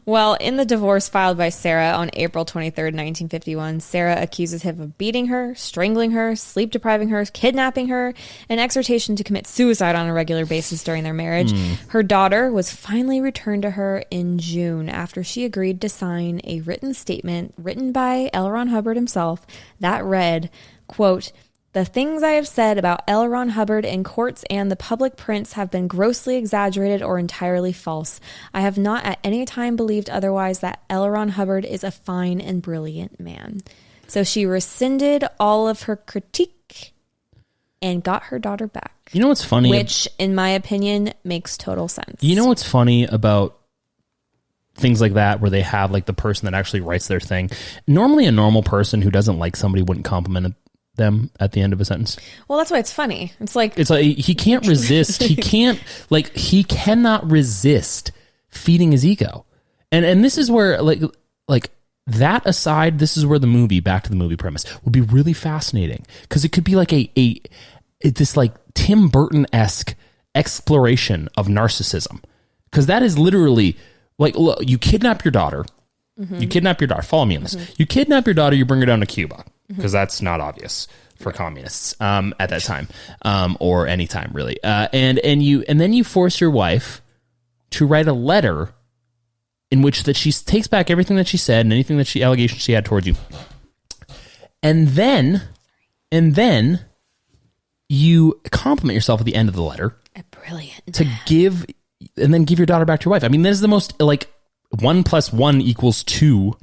Well, in the divorce filed by Sarah on April 23rd, 1951, Sarah accuses him of beating her, strangling her, sleep depriving her, kidnapping her, and exhortation to commit suicide on a regular basis during their marriage. Hmm. Her daughter was finally returned to her in June after she agreed to sign a written statement written by L. Ron Hubbard himself that read, quote, the things I have said about L. Ron Hubbard in courts and the public prints have been grossly exaggerated or entirely false. I have not at any time believed otherwise that L. Ron Hubbard is a fine and brilliant man. So she rescinded all of her critique and got her daughter back, You know what's funny? which, in my opinion, makes total sense. You know what's funny about things like that where they have like the person that actually writes their thing? Normally, a normal person who doesn't like somebody wouldn't compliment them at the end of a sentence. Well, that's why it's funny. It's like, It's like he can't resist. he can't like he cannot resist feeding his ego. And and this is where like like that aside, this is where the movie back to the movie premise would be really fascinating because it could be like a a this like Tim Burton esque exploration of narcissism because that is literally like look, you kidnap your daughter. You mm-hmm. kidnap your daughter. Follow me on this. Mm-hmm. You kidnap your daughter. You bring her down to Cuba because that's not obvious for communists um, at that time um, or any time really. Uh, and and you and then you force your wife to write a letter in which that she takes back everything that she said and anything that she allegations she had towards you. And then and then you compliment yourself at the end of the letter a brilliant. to give and then give your daughter back to your wife. I mean, this is the most like one plus one equals two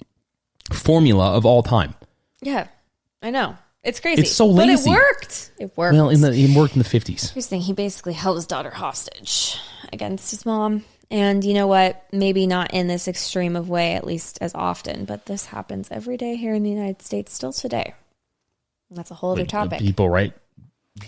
formula of all time. Yeah, I know. It's crazy. It's so lazy. But it worked. It worked. Well, in the it worked in the fifties. Here's the thing: he basically held his daughter hostage against his mom. And you know what? Maybe not in this extreme of way, at least as often, but this happens every day here in the United States still today. And that's a whole other uh, topic. People write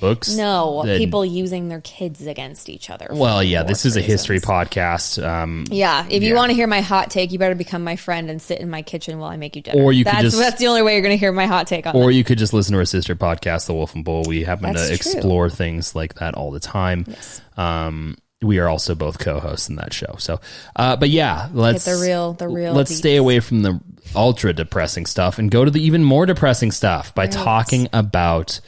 books. No, people using their kids against each other. Well, yeah, this is a history podcast. Um, Yeah, if you want to hear my hot take, you better become my friend and sit in my kitchen while I make you dinner. Or you could that's, just- that's the only way you're going to hear my hot take on or you could just listen to our sister podcast, The Wolf and Bull. We happen That's to true. explore things like that all the time. Yes. Um, we are also both co-hosts in that show. So, uh, but yeah, let's the real- the real Let's deets. stay away from the ultra depressing stuff and go to the even more depressing stuff by talking about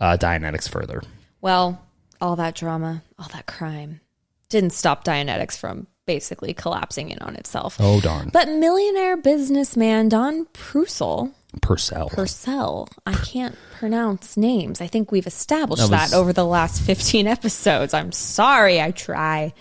uh, Dianetics further. Well, all that drama, all that crime didn't stop Dianetics from basically collapsing in on itself. Oh darn, But millionaire businessman Don Prussell, Purcell. Purcell, I can't pronounce names. I think we've established That that, over the last 15 episodes. I'm sorry, I try.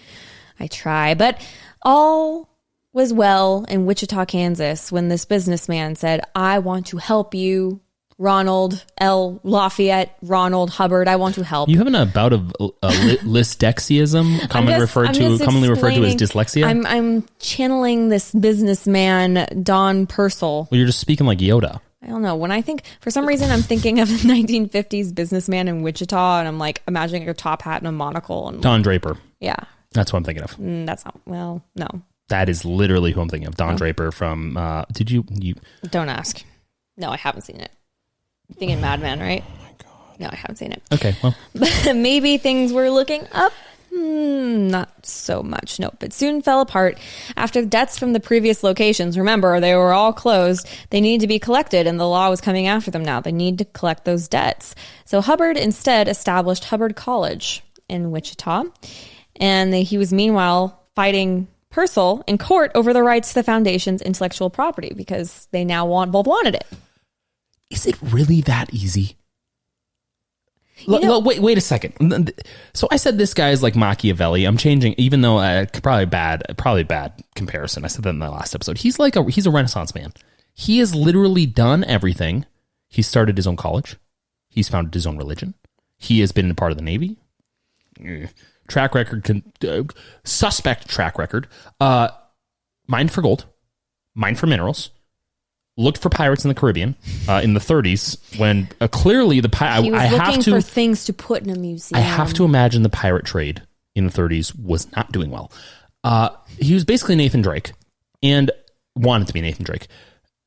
I try. But all was well in Wichita, Kansas when this businessman said, I want to help you, Ronald L. Lafayette, Ronald Hubbard. I want to help. you have an about of uh, li- lysdexiism, I'm commonly just- referred to commonly referred to as dyslexia. I'm I'm channeling this businessman Don Purcell. well, you're just speaking like Yoda. I don't know. When I think for some reason I'm thinking of a 1950s businessman in Wichita, and I'm like imagining a top hat and a monocle, and Don Draper. yeah, That's what I'm thinking of. Mm, that's not well. No, That is literally who I'm thinking of. Oh. Don Draper from. Uh, did you you? don't ask. No, I haven't seen it. I'm thinking Madman, right? No, I haven't seen it. Okay, well, Maybe things were looking up. Hmm, not so much. Nope. It soon fell apart after debts from the previous locations. Remember, they were all closed. They needed to be collected, and the law was coming after them now. They need to collect those debts. So Hubbard instead established Hubbard College in Wichita, and he was meanwhile fighting Purcell in court over the rights to the foundation's intellectual property because they now want both wanted it. Is it really that easy? L- know- l- wait, wait a second. So I said this guy is like Machiavelli. I'm changing, even though uh, probably bad, probably bad comparison. I said that in the last episode. He's like a he's a Renaissance man. He has literally done everything. He started his own college. He's founded his own religion. He has been a part of the Navy. Eh. Track record, con- uh, suspect track record. Uh, mined for gold, mine for minerals. Looked for pirates in the Caribbean uh, in the 30s when uh, clearly the pi- He was I, I looking have to for things to put in a museum. I have to imagine the pirate trade in the 30s was not doing well. Uh, he was basically Nathan Drake and wanted to be Nathan Drake.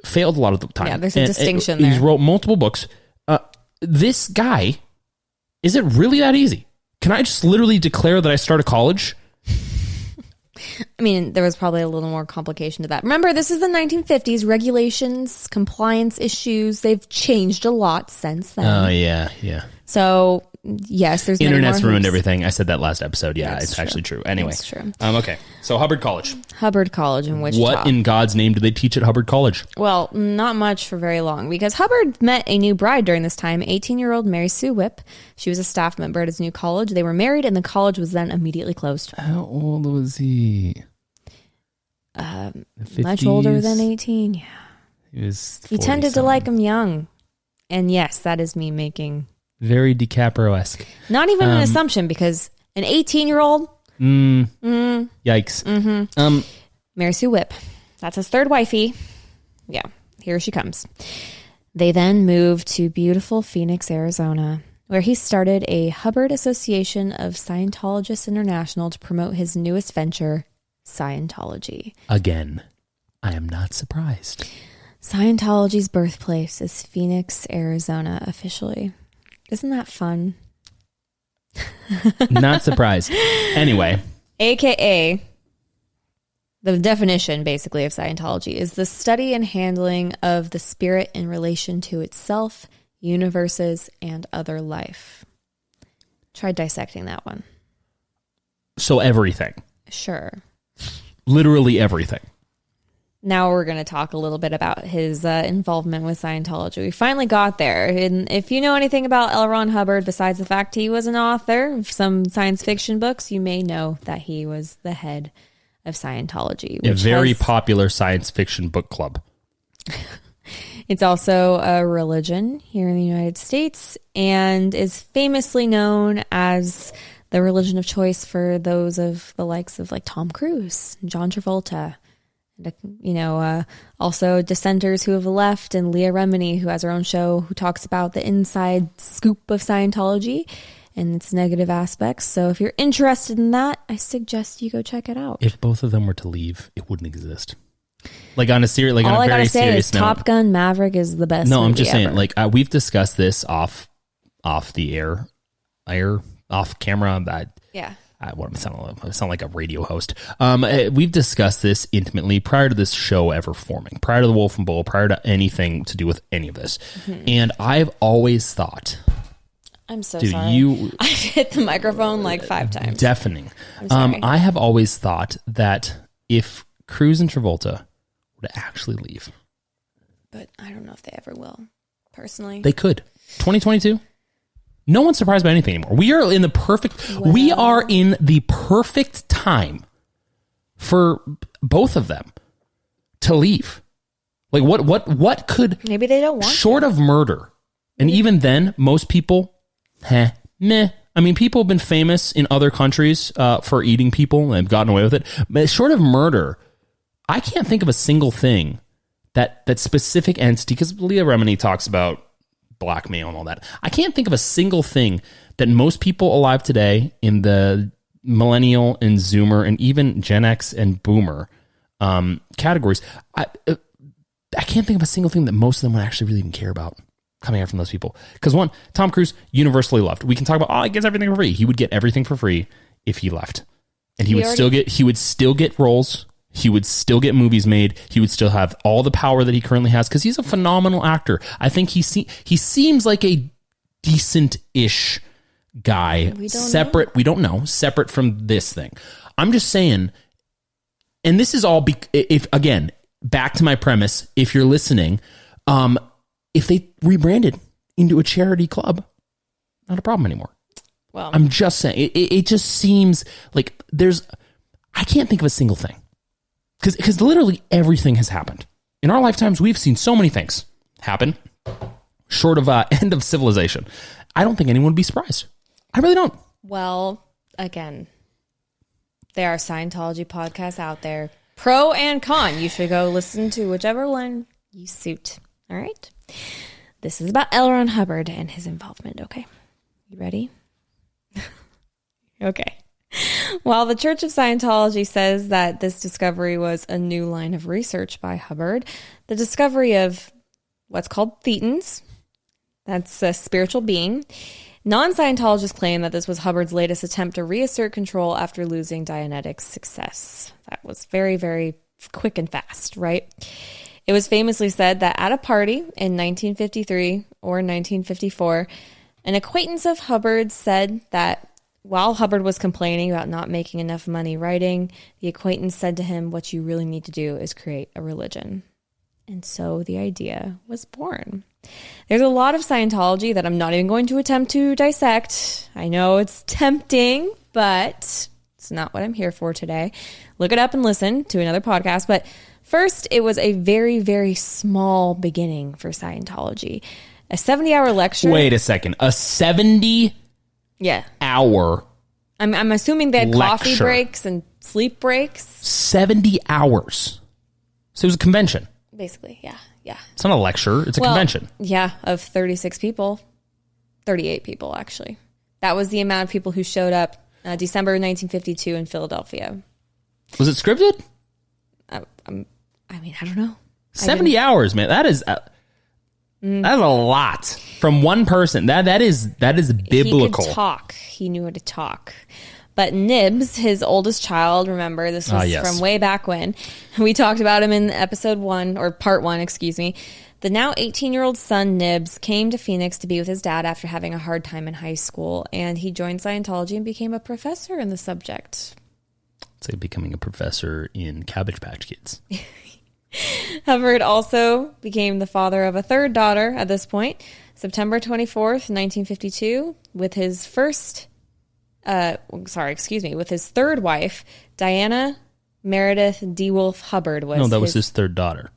Failed a lot of the time. Yeah, there's a And- distinction and He's wrote multiple books. Uh, this guy, is it really that easy? Can I just literally declare that I start a college? I mean, there was probably a little more complication to that. Remember, this is the 1950s. Regulations, compliance issues, they've changed a lot since then. Oh yeah, yeah. so, yes, there's many Internet's more ruined hoops. everything. I said that last episode. Yeah, That's it's true. actually true. Anyway, That's true. Um, okay, so Hubbard College. Hubbard College in Wichita. What in God's name do they teach at Hubbard College? well, not much for very long because Hubbard met a new bride during this time, 18 year old Mary Sue Whipp. She was a staff member at his new college. They were married, and the college was then immediately closed. How old was he? Um, Much older than 18. Yeah. He was. He 40 tended to like him young. And yes, that is me making very DiCaprio esque. Not even Um, an assumption because an 18 year old, Mm, Mm. Yikes. Mm-hmm. Um, Mary Sue Whipp, that's his third wifey. Yeah, here she comes. They then moved to beautiful Phoenix, Arizona, where he started a Hubbard Association of Scientologists International to promote his newest venture, Scientology. again, I am not surprised. Scientology's birthplace is Phoenix, Arizona, officially. Isn't that fun? not surprised. Anyway, AKA, the definition basically of Scientology is the study and handling of the spirit in relation to itself, universes, and other life. Try dissecting that one. so everything, Sure. literally everything. Now we're going to talk a little bit about his uh, involvement with Scientology. We finally got there. And if you know anything about L. Ron Hubbard, besides the fact he was an author of some science fiction books, you may know that he was the head of Scientology. A very has- popular science fiction book club. It's also a religion here in the United States and is famously known as the religion of choice for those of the likes of like Tom Cruise, John Travolta, And, You know, uh, also dissenters who have left, and Leah Remini, who has her own show, who talks about the inside scoop of Scientology and its negative aspects. So if you're interested in that, I suggest you go check it out. If both of them were to leave, it wouldn't exist. Like on a serious, like All on a I very gotta say serious is note. Top Gun Maverick is the best. no, I'm just saying. ever. Like uh, we've discussed this off, off the air, air, off camera. I, yeah. I, what am I sounding like? I sound like a radio host. Um, uh, we've discussed this intimately prior to this show ever forming, prior to the Wolf and Bull, prior to anything to do with any of this. Mm-hmm. And I've always thought, I'm so dude, sorry. you I hit the microphone like five times. deafening. I'm Um. I have always thought that if Cruise and Travolta were to actually leave, but I don't know if they ever will. Personally, they could. 2022. No one's surprised by anything anymore. We are in the perfect. we are in the perfect time for both of them to leave. Like what? What? What could maybe they don't want. short of murder, and even then, most people, heh, meh. I mean, people have been famous in other countries uh, for eating people and gotten away with it. But short of murder, I can't think of a single thing that that specific entity. Because Leah Remini talks about blackmail and all that. I can't think of a single thing that most people alive today in the millennial and Zoomer and even Gen X and Boomer um, categories. I, uh, I can't think of a single thing that most of them would actually really even care about coming out from those people. Because one, Tom Cruise universally loved. We can talk about oh, he gets everything for free. He would get everything for free if he left, and he, He would already- still get he would still get roles. He would still get movies made. He would still have all the power that he currently has because he's a phenomenal actor. I think he se- he seems like a decent ish guy. We don't separate. We don't know. Separate from this thing. I'm just saying and this is all be- if again back to my premise if you're listening um if they rebranded into a charity club not a problem anymore Well, i'm just saying it, it, it just seems like there's i can't think of a single thing because because literally everything has happened in our lifetimes we've seen so many things happen short of uh, end of civilization i don't think anyone would be surprised i really don't well, again, there are Scientology podcasts out there, pro and con. You should go listen to whichever one you suit. All right. This is about L. Ron Hubbard and his involvement. Okay. You ready? okay. While the Church of Scientology says that this discovery was a new line of research by Hubbard, the discovery of what's called thetans, that's a spiritual being, non Scientologists claim that this was Hubbard's latest attempt to reassert control after losing Dianetics' success. That was very, very quick and fast, right? It was famously said that at a party in 1953 or 1954, an acquaintance of Hubbard's said that while Hubbard was complaining about not making enough money writing, the acquaintance said to him, What you really need to do is create a religion. And so the idea was born. There's a lot of Scientology that I'm not even going to attempt to dissect. I know it's tempting, but it's not what I'm here for today. Look it up and listen to another podcast. But first, it was a very, very small beginning for Scientology. A 70 hour lecture. wait a second a 70 Yeah. hour I'm, I'm assuming they had coffee Lecture. breaks and sleep breaks. 70 hours. So it was a convention. Basically, yeah. Yeah. It's not a lecture, it's a Well, convention. Yeah, of 36 people. 38 people, actually. That was the amount of people who showed up uh, December 1952 in Philadelphia. Was it scripted? I, I'm, I mean, I don't know. 70 hours, man. That is uh. That's a lot from one person. That that is that is biblical. He could talk. He knew how to talk. But Nibs, his oldest child, remember this was Ah, yes. from way back when. We talked about him in episode one or part one, excuse me. The now 18 year old son, Nibs, came to Phoenix to be with his dad after having a hard time in high school, and he joined Scientology and became a professor in the subject. It's like becoming a professor in Cabbage Patch Kids. Hubbard also became the father of a third daughter at this point, September 24th, 1952, with his first, uh, sorry, excuse me, with his third wife, Diana Meredith DeWolf Hubbard was No, that was his third daughter.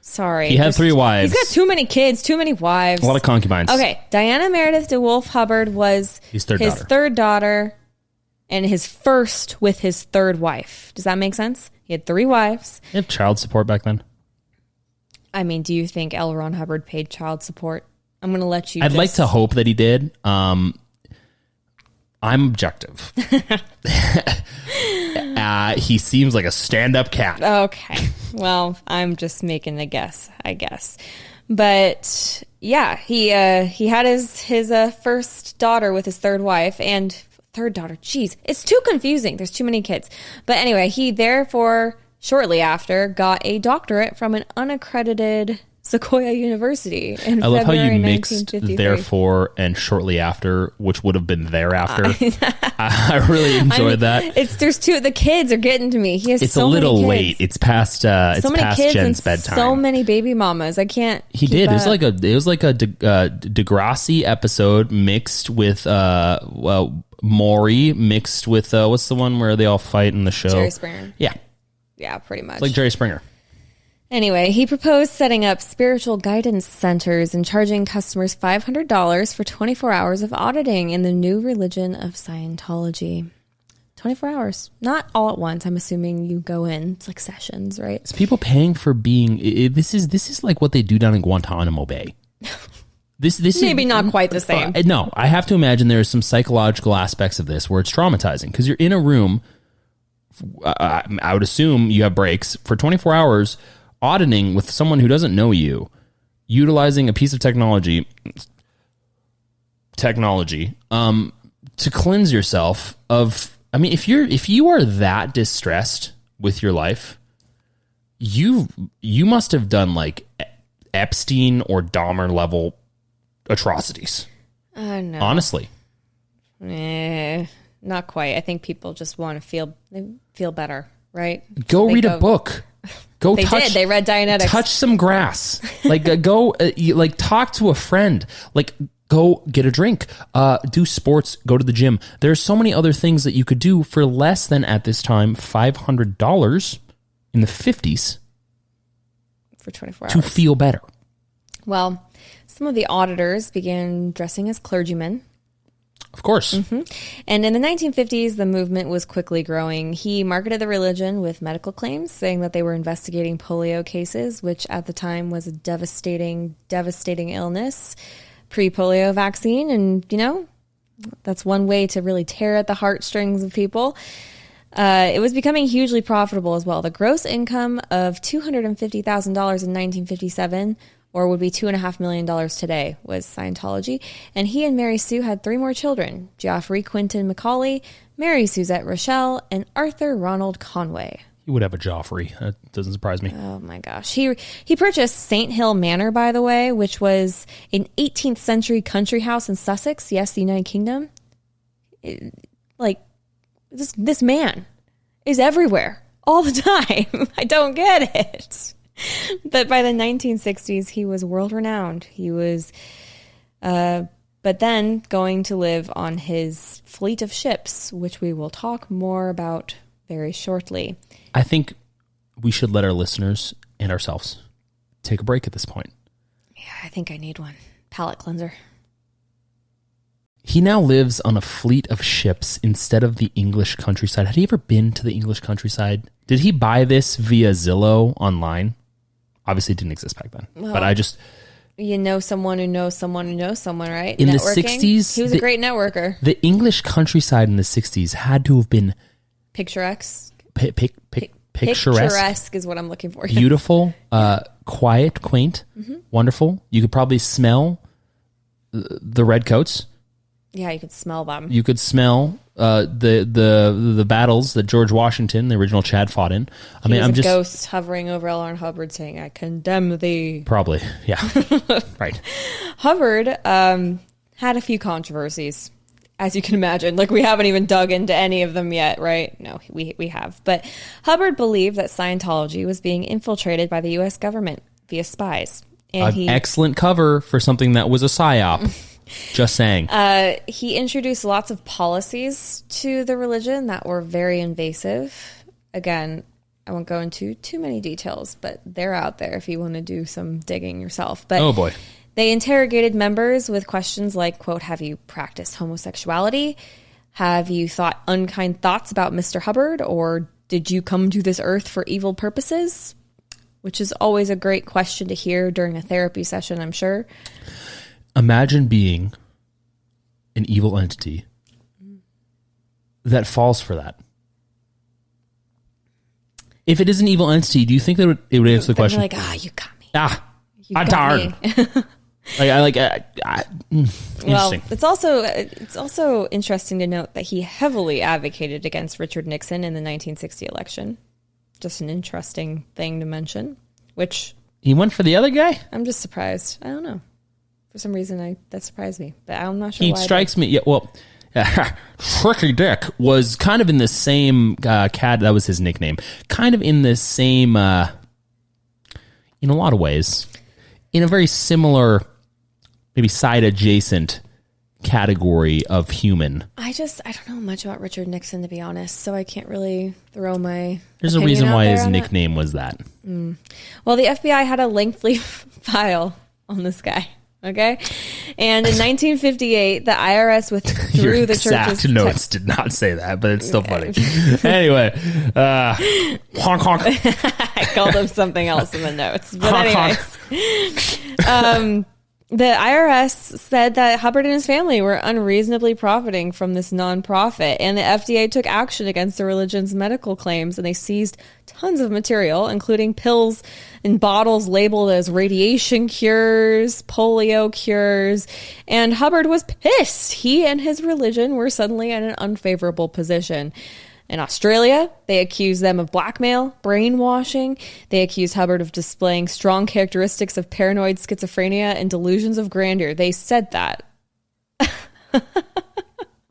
sorry. He had three wives. He's got too many kids, too many wives. A lot of concubines. Okay, Diana Meredith DeWolf Hubbard was His third his daughter. third daughter. and his first with his third wife. Does that make sense? He had three wives. He had child support back then. I mean, do you think L. Ron Hubbard paid child support? I'm going to let you. I'd like to hope that he did. Um, I'm objective. uh, he seems like a stand-up cat. Okay. Well, I'm just making a guess, I guess. But yeah, he uh he had his his uh, first daughter with his third wife and third daughter. Jeez, it's too confusing. There's too many kids. But anyway, he therefore shortly after got a doctorate from an unaccredited Sequoia University in I love how you mixed therefore and shortly after, which would have been thereafter. I, I really enjoyed that. It's there's two. The kids are getting to me. He has It's so a little late. It's past. Uh, it's so many past kids Jen's and bedtime. so many baby mamas. I can't. He did. It was like a it was like a De, uh, Degrassi episode mixed with uh well Maury mixed with uh what's the one where they all fight in the show? Jerry Springer. Yeah, Yeah, pretty much. like Jerry Springer. Anyway, he proposed setting up spiritual guidance centers and charging customers $500 for 24 hours of auditing in the new religion of Scientology. 24 hours. Not all at once. I'm assuming you go in. It's like sessions, right? It's people paying for being? i i- this is this is like what they do down in Guantanamo Bay. This this Maybe is, not quite the same. Uh, no, I have to imagine there are some psychological aspects of this where it's traumatizing because you're in a room. Uh, I would assume you have breaks for 24 hours, auditing with someone who doesn't know you, utilizing a piece of technology, technology, um, to cleanse yourself of. I mean, if you're if you are that distressed with your life, you you must have done like Epstein or Dahmer level atrocities. Oh, no. Honestly, Eh, not quite. I think people just want to feel they feel better, right? go They read go- a book. Go They touch. did. They read Dianetics. touch some grass. Like uh, go, uh, you- like talk to a friend. Like go get a drink. Uh, do sports. Go to the gym. There's so many other things that you could do for less than at this time five hundred dollars in the fifties for 24 to feel better. Well, some of the auditors began dressing as clergymen Of course. And in the 1950s, the movement was quickly growing. He marketed the religion with medical claims, saying that they were investigating polio cases, which at the time was a devastating, devastating illness, pre polio vaccine. And, you know, that's one way to really tear at the heartstrings of people. Uh, it was becoming hugely profitable as well. The gross income of $250,000 in 1957, or would be $2.5 million today, was Scientology. And he and Mary Sue had three more children Geoffrey Quentin McCaulley, Mary Suzette Rochelle, and Arthur Ronald Conway. You would have a Joffrey. That doesn't surprise me. Oh my gosh. He he purchased Saint Hill Manor, by the way, which was an 18th century country house in Sussex, yes, the United Kingdom. It- like this this man is everywhere all the time. I don't get it. But by the 1960s, he was world renowned. He was uh but then going to live on his fleet of ships, which we will talk more about very shortly. I think we should let our listeners and ourselves take a break at this point. Yeah, I think I need one. Palate cleanser. He now lives on a fleet of ships instead of the English countryside. Had he ever been to the English countryside? Did he buy this via Zillow online? Obviously, it didn't exist back then. but I just You know someone who knows someone who knows someone, right? In the 60s, he was the- a great networker. the English countryside in the '60s had to have been Picturesque. pi- pic- pic- picturesque, Picturesque is what I'm looking for. beautiful, uh, quiet, quaint, Mm-hmm. wonderful. You could probably smell the red coats. Yeah, you could smell them. You could smell uh, the the the battles that George Washington, the original Chad, fought in. I He mean, I'm just ghost hovering over L. Ron Hubbard saying, I condemn thee. probably yeah, right. Hubbard um, had a few controversies, as you can imagine. Like we haven't even dug into any of them yet, right? No, we we have. But Hubbard believed that Scientology was being infiltrated by the U.S. government via spies, and An he excellent cover for something that was a psyop. just saying. uh, he introduced lots of policies to the religion that were very invasive. Again, I won't go into too many details, but they're out there if you want to do some digging yourself. But oh boy. They interrogated members with questions like, quote, have you practiced homosexuality? Have you thought unkind thoughts about Mr. Hubbard, or did you come to this earth for evil purposes? Which is always a great question to hear during a therapy session, I'm sure. Imagine being an evil entity that falls for that. If it is an evil entity, do you think that it would, it would answer the question? like, ah, you got me. ah, You tired. me." Like I like. I, I, mm, Well, it's also it's also interesting to note that he heavily advocated against Richard Nixon in the 1960 election. Just an interesting thing to mention, which he went for the other guy. I'm just surprised. I don't know. For some reason, I that surprised me, but I'm not sure. He strikes me. Yeah, well, Tricky Dick was kind of in the same uh, cat. That was his nickname. Kind of in the same, uh, in a lot of ways, in a very similar, maybe side adjacent category of human. I just I don't know much about Richard Nixon to be honest, so I can't really throw my. There's a reason why his nickname was that. Well, the FBI had a lengthy file on this guy. Okay, and in 1958, the IRS withdrew Your the church's notes did not say that, but it's still funny. anyway, uh, honk honk. I called him something else in the notes. But Honk, anyways, um, the IRS said that Hubbard and his family were unreasonably profiting from this nonprofit, and the FDA took action against the religion's medical claims, and they seized tons of material, including pills and bottles labeled as radiation cures, polio cures, and Hubbard was pissed. He and his religion were suddenly in an unfavorable position. In Australia, they accused them of blackmail, brainwashing. They accused Hubbard of displaying strong characteristics of paranoid schizophrenia and delusions of grandeur. They said that.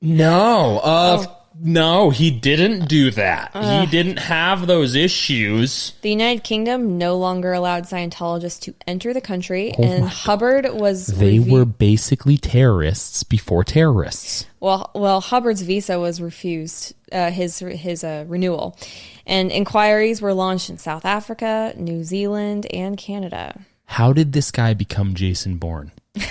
No, of Oh. No, he didn't do that. Uh. he didn't have those issues. The United Kingdom no longer allowed Scientologists to enter the country, and Hubbard was Oh They revi- were basically terrorists before terrorists. well. Well, Hubbard's visa was refused uh, his his uh, renewal, and inquiries were launched in South Africa, New Zealand, and Canada. How did this guy become Jason Bourne?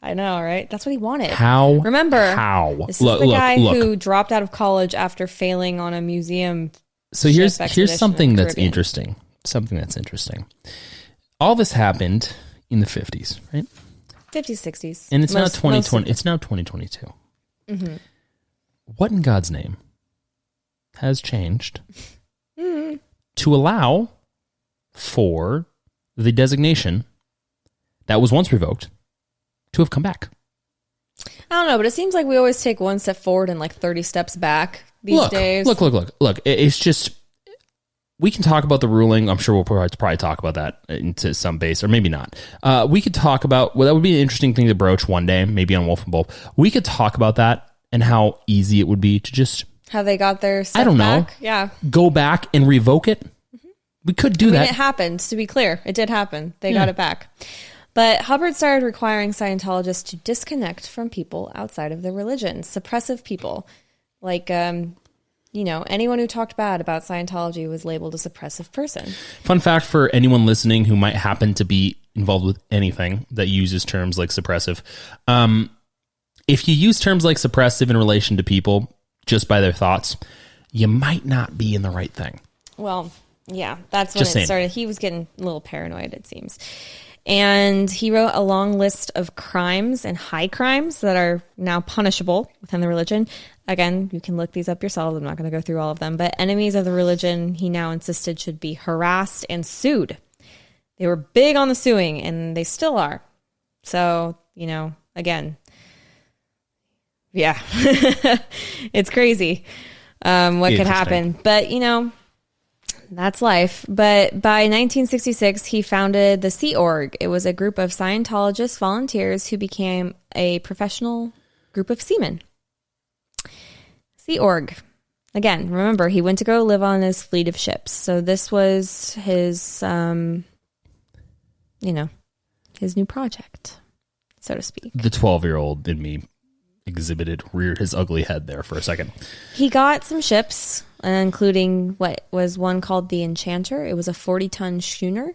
I know, right? That's what he wanted. How? Remember, how? This look, is the look, guy look. who dropped out of college after failing on a museum. so here's here's something in that's interesting. Something that's interesting. All this happened in the 50s, right? 50s, 60s. And it's now 2020. It's now 2022. Mm-hmm. What in God's name has changed Mm-hmm. to allow for the designation that was once revoked to have come back? I don't know, but it seems like we always take one step forward and like 30 steps back these look, days. look, look, look, look. It's just we can talk about the ruling. I'm sure we'll probably, probably talk about that into some base, or maybe not. Uh, we could talk about well, that would be an interesting thing to broach one day, maybe on Wolf and Wolf. We could talk about that and how easy it would be to just How they got their I don't know. back. Yeah. go back and revoke it. We could do I mean, that. it happened, to be clear. It did happen. They got it back. But Hubbard started requiring Scientologists to disconnect from people outside of their religion, suppressive people. Like, um, you know, anyone who talked bad about Scientology was labeled a suppressive person. Fun fact for anyone listening who might happen to be involved with anything that uses terms like suppressive. Um, if you use terms like suppressive in relation to people just by their thoughts, you might not be in the right thing. Well, yeah, that's when Just it saying. started. He was getting a little paranoid, it seems. And he wrote a long list of crimes and high crimes that are now punishable within the religion. Again, you can look these up yourselves. I'm not going to go through all of them. But enemies of the religion, he now insisted, should be harassed and sued. They were big on the suing, and they still are. So, you know, again, yeah, it's crazy um, what could happen. But, you know, that's life. But by 1966, he founded the Sea Org. It was a group of Scientologist volunteers who became a professional group of seamen. Sea Org. Again, remember, he went to go live on his fleet of ships. So this was his, um, you know, his new project, so to speak. The 12 year old in me exhibited, reared his ugly head there for a second. He got some ships, including what was one called the Enchanter. It was a 40 ton schooner,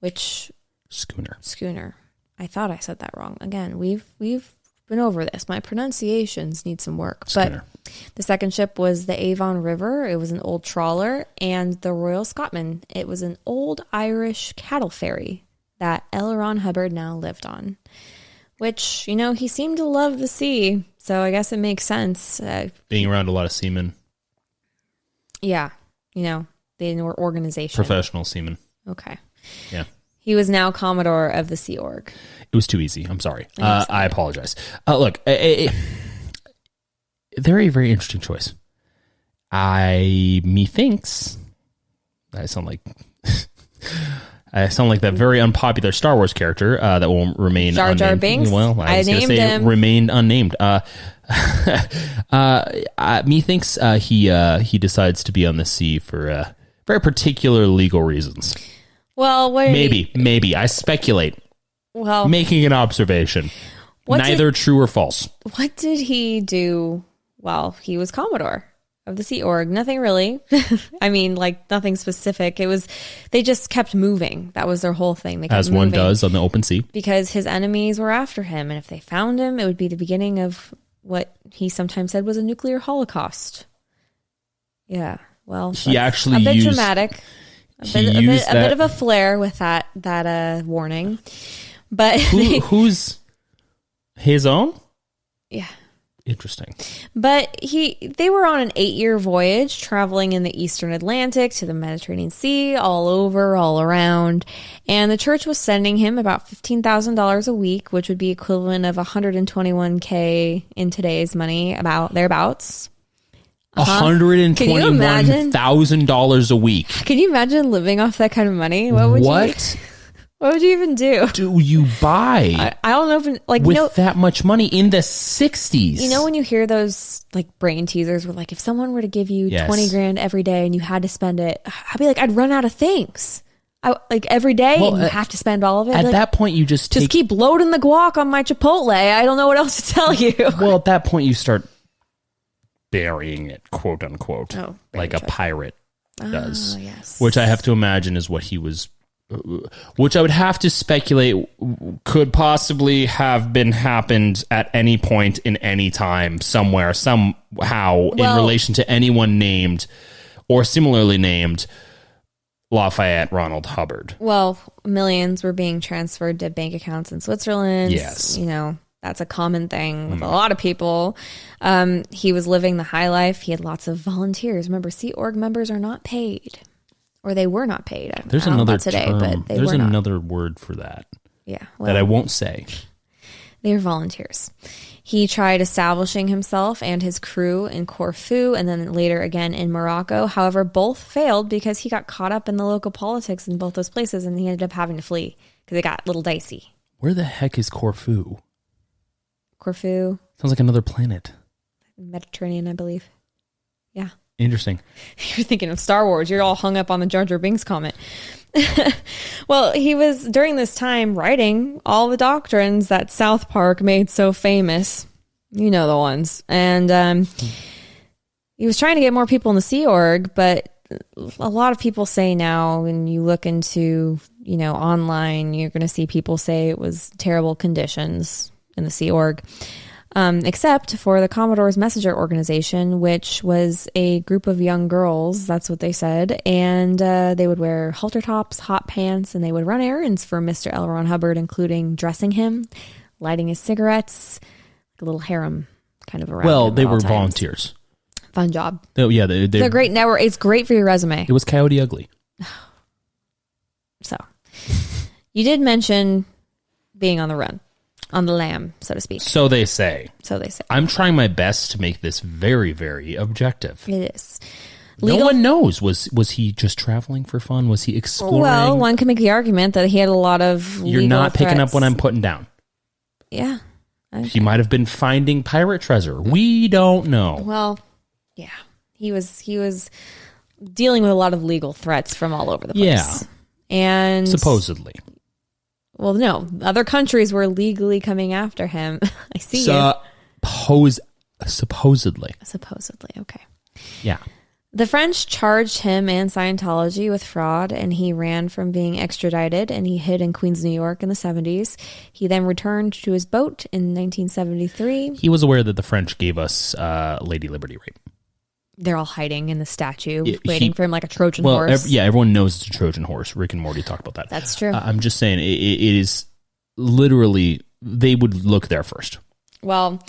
which Schooner. schooner. I thought I said that wrong. Again, we've we've been over this. My pronunciations need some work. Skinner. But the second ship was the Avon River. It was an old trawler, and the Royal Scotman. It was an old Irish cattle ferry that L. Ron Hubbard now lived on. Which you know he seemed to love the sea, so I guess it makes sense. Uh, Being around a lot of seamen, yeah, you know the organization. professional seaman. Okay. Yeah. He was now Commodore of the Sea Org. It was too easy. I'm sorry. Uh, I apologize. Uh, look, a, a- very, very interesting choice. I methinks I sound like I sound like that very unpopular Star Wars character uh, that will remain Jar Jar unnamed. Binks? Well, I, I was going to say him. remained unnamed. Uh, uh, uh, methinks uh, he uh, he decides to be on the sea for uh, very particular legal reasons. Well, did he- Maybe, maybe I speculate, well, making an observation. Neither true or false. what did he do while he was Commodore of the Sea Org? Nothing really. I mean, like nothing specific. It was they just kept moving. That was their whole thing. They kept as one does on the open sea. because his enemies were after him, and if they found him, it would be the beginning of what he sometimes said was a nuclear holocaust. Yeah. Well, He actually a bit used- dramatic. A he bit, a, bit, used a bit of a flair with that that uh, warning, but Who, who's his own? yeah. Interesting. But he they were on an 8-year voyage traveling in the eastern Atlantic to the Mediterranean Sea, all over, all around. And the church was sending him about $15,000 a week, which would be equivalent of 121k in today's money, about thereabouts. hundred and Can you twenty-one imagine? thousand dollars a week. Can you imagine living off that kind of money? What would you What would you even do? do you buy I, I don't know if like with you know that much money in the sixties? You know when you hear those like brain teasers where like if someone were to give you Yes. 20 grand every day and you had to spend it, I'd be like I'd run out of things. I like every day Well, and you at- have to spend all of it. At like, that point, you just just keep loading the guac on my Chipotle. I don't know what else to tell you. well, at that point, you start burying it, quote unquote, Oh, like a pirate ah, does. Oh, yes. which I have to imagine is what he was, which I would have to speculate could possibly have been happened at any point in any time, somewhere, somehow, in relation to anyone named or similarly named Lafayette Ronald Hubbard. Well, millions were being transferred to bank accounts in Switzerland. Yes. You know, that's a common thing with a lot of people. Um, he was living the high life. He had lots of volunteers. Remember, Sea Org members are not paid, or they were not paid. I- There's I another today, term. but they There's another word for that Yeah, that I won't say. they were volunteers. He tried establishing himself and his crew in Corfu and then later again in Morocco. However, both failed because he got caught up in the local politics in both those places and he ended up having to flee because it got a little dicey. Where the heck is Corfu? Corfu, Sounds like another planet. Mediterranean, I believe. Yeah. Interesting. You're thinking of Star Wars. You're all hung up on the Jar Jar Binks comment. well, he was during this time writing all the doctrines that South Park made so famous. You know the ones. And um, he was trying to get more people in the Sea Org, but a lot of people say now when you look into, you know, online, you're going to see people say it was terrible conditions in the Sea Org um, except for the Commodore's Messenger organization, which was a group of young girls. That's what they said. And uh, they would wear halter tops, hot pants, and they would run errands for Mr. L. Ron Hubbard, including dressing him, lighting his cigarettes, a little harem kind of around. Well, they were times. volunteers. Fun job. They, yeah, they, they, They're a great network. It's great for your resume. It was Coyote Ugly. So, you did mention being on the run, on the lam, so to speak. So they say. So they say I'm trying my best to make this very, very objective. it is. no one knows. Was was he just traveling for fun? Was he exploring? Well, one can make the argument that he had a lot of. You're legal not picking up what I'm putting down. Yeah. He might have been finding pirate treasure. We don't know. Well, yeah. He was he was dealing with a lot of legal threats from all over the place. Yeah. And Supposedly. Well, no, other countries were legally coming after him. I see. Suppose, supposedly. Supposedly, okay. Yeah. The French charged him and Scientology with fraud, and he ran from being extradited and he hid in Queens, New York in the 70s. He then returned to his boat in 1973. He was aware that the French gave us uh, Lady Liberty rape. They're all hiding in the statue, Yeah, waiting he- for him like a Trojan Well, horse. ev- yeah, everyone knows it's a Trojan horse. Rick and Morty talk about that. That's true. Uh, I'm just saying, it, it it is literally they would look there first. Well,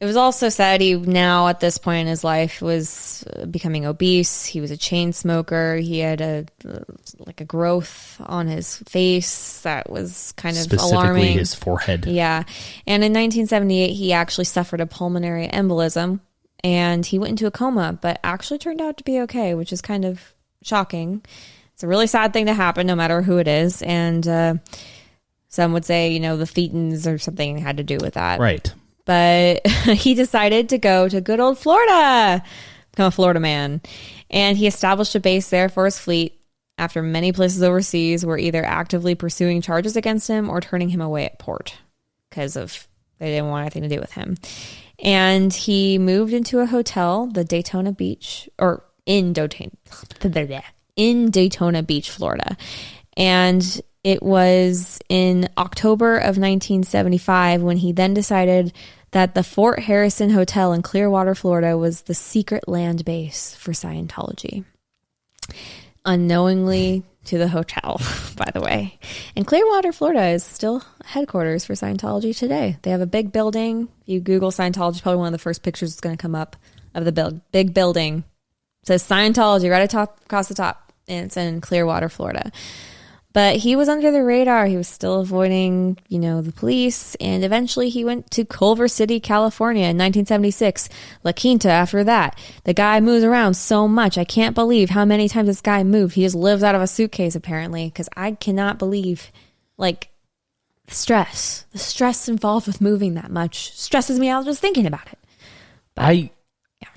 it was also said he now at this point in his life was uh, becoming obese. He was a chain smoker. He had a uh, like a growth on his face that was kind of Specifically, alarming. his forehead. Yeah. And in 1978, he actually suffered a pulmonary embolism and he went into a coma, but actually turned out to be okay, which is kind of shocking. It's a really sad thing to happen, no matter who it is. And uh, some would say, you know, the thetans or something had to do with that. Right. But he decided to go to good old Florida, become a Florida man. And he established a base there for his fleet after many places overseas were either actively pursuing charges against him or turning him away at port because of they didn't want anything to do with him. And he moved into a hotel, the Daytona Beach, or in Daytona, in Daytona Beach, Florida. And it was in October of 1975 when he then decided that the Fort Harrison Hotel in Clearwater, Florida was the secret land base for Scientology unknowingly to the hotel, by the way. And Clearwater, Florida is still headquarters for Scientology today. They have a big building. If you Google Scientology, probably one of the first pictures that's going to come up of the build, big building. It says Scientology right atop, across the top, and it's in Clearwater, Florida. But he was under the radar. He was still avoiding, you know, the police. And eventually he went to Culver City, California in 1976. La Quinta after that. The guy moves around so much. I can't believe how many times this guy moved. He just lives out of a suitcase apparently. Cause I cannot believe like the stress, the stress involved with moving that much stresses me out just thinking about it. I. Yeah.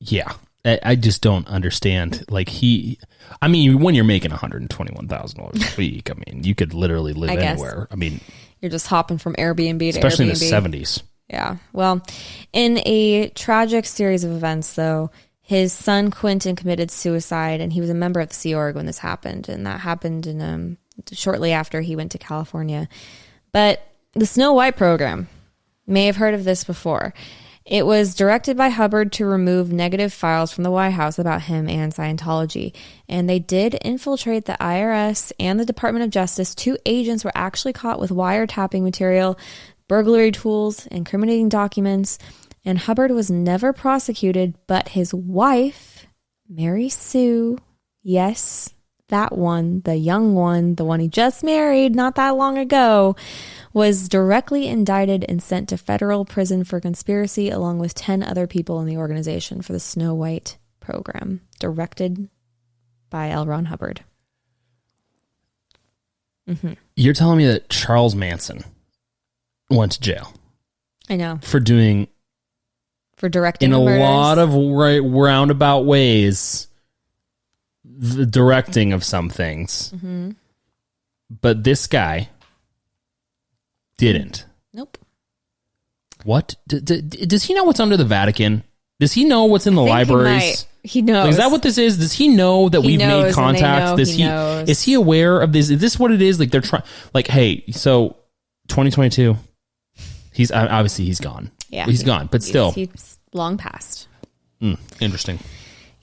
Yeah. I, I just don't understand. Like he, I mean, when you're making one hundred twenty-one thousand dollars a week, I mean, you could literally live I anywhere. I mean, You're just hopping from Airbnb to Airbnb. especially in the seventies. Yeah. Well, in a tragic series of events, though, his son Quentin committed suicide, and he was a member of the Sea Org when this happened, and that happened in um, shortly after he went to California. But the Snow White program, may have heard of this before. It was directed by Hubbard to remove negative files from the White House about him and Scientology. And they did infiltrate the IRS and the Department of Justice. Two agents were actually caught with wiretapping material, burglary tools, incriminating documents. And Hubbard was never prosecuted, but his wife, Mary Sue, yes, that one, the young one, the one he just married not that long ago, was directly indicted and sent to federal prison for conspiracy along with 10 other people in the organization for the Snow White program, directed by L. Ron Hubbard. You're telling me that Charles Manson went to jail I know. for doing For directing in a murders. lot of right, roundabout ways the directing of some things. Mm-hmm. But this guy didn't. Nope. What? D- d- does he know what's under the Vatican? Does he know what's in the he libraries? might. He knows. Like, is that what this is? Does he know that He we've made contact? Does he he, is he aware of this? Is this what it is? Like they're trying. Like, hey, so 2022, he's obviously he's gone. Yeah. he's gone. But still, He's, he's long past. mm, interesting.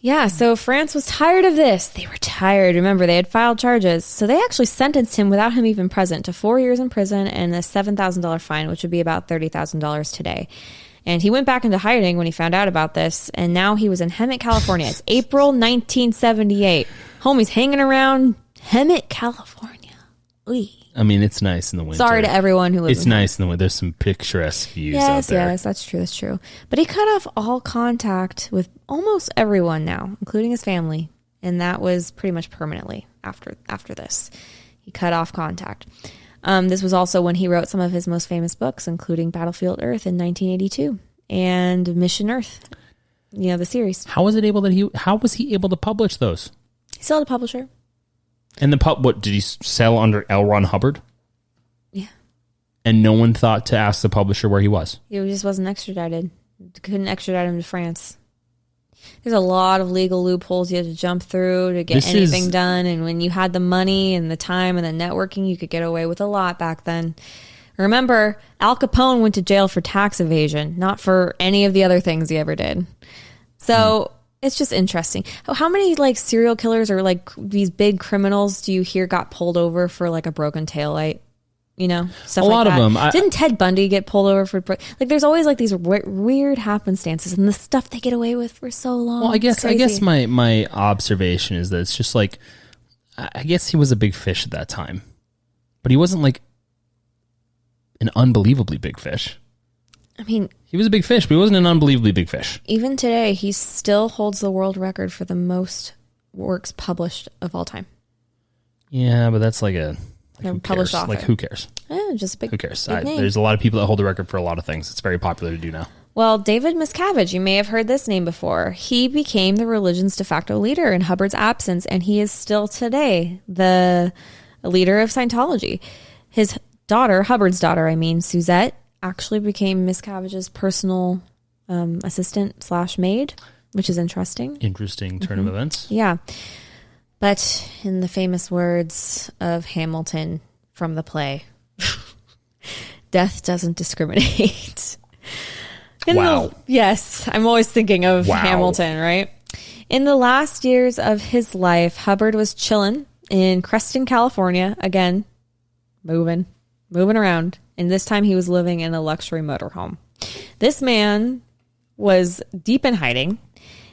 Yeah, so France was tired of this. They were tired. Remember, they had filed charges. So they actually sentenced him without him even present to four years in prison and a $7,000 fine, which would be about $30,000 today. And he went back into hiding when he found out about this. And now he was in Hemet, California. It's April 1978. Homie's hanging around Hemet, California. Oy. I mean, it's nice in the winter. Sorry to everyone who lives It's in nice in the winter. There's some picturesque views out Yes, there. yes, that's true. That's true. But he cut off all contact with almost everyone now, including his family, and that was pretty much permanently after after this. He cut off contact. Um, this was also when he wrote some of his most famous books, including Battlefield Earth in 1982 and Mission Earth. You know the series. How was it able that he? How was he able to publish those? He still a publisher. And the pub, what did he sell under L. Ron Hubbard? Yeah, And no one thought to ask the publisher where he was. he just wasn't extradited. Couldn't extradite him to France. there's a lot of legal loopholes you had to jump through to get This anything is- done. And when you had the money and the time and the networking, you could get away with a lot back then. Remember, Al Capone went to jail for tax evasion, not for any of the other things he ever did. So it's just interesting. How- How many like serial killers or like these big criminals do you hear got pulled over for like a broken taillight? You know, stuff A like lot of them. I- Didn't Ted Bundy get pulled over for like? There's always like these w- weird happenstances and the stuff they get away with for so long. Well, I guess I guess my my observation is that it's just like I guess he was a big fish at that time, but he wasn't like an unbelievably big fish. I mean, He was a big fish, but he wasn't an unbelievably big fish. even today, he still holds the world record for the most works published of all time. Yeah, but that's like a like who published cares? author. Like who cares? Eh, just a big. Who cares? big I, there's a lot of people that hold the record for a lot of things. It's very popular to do now. Well, David Miscavige, you may have heard this name before. He became the religion's de facto leader in Hubbard's absence, and he is still today the leader of Scientology. His daughter, Hubbard's daughter, I mean, Suzette, actually became Miss Miscavige's personal um, assistant slash maid, which is interesting. Interesting turn Mm-hmm. of events. Yeah. But in the famous words of Hamilton from the play, death doesn't discriminate. In the- Wow. yes, I'm always thinking of Wow. Hamilton, right? In the last years of his life, Hubbard was chilling in Creston, California, again, moving, moving around. And this time he was living in a luxury motorhome. This man was deep in hiding.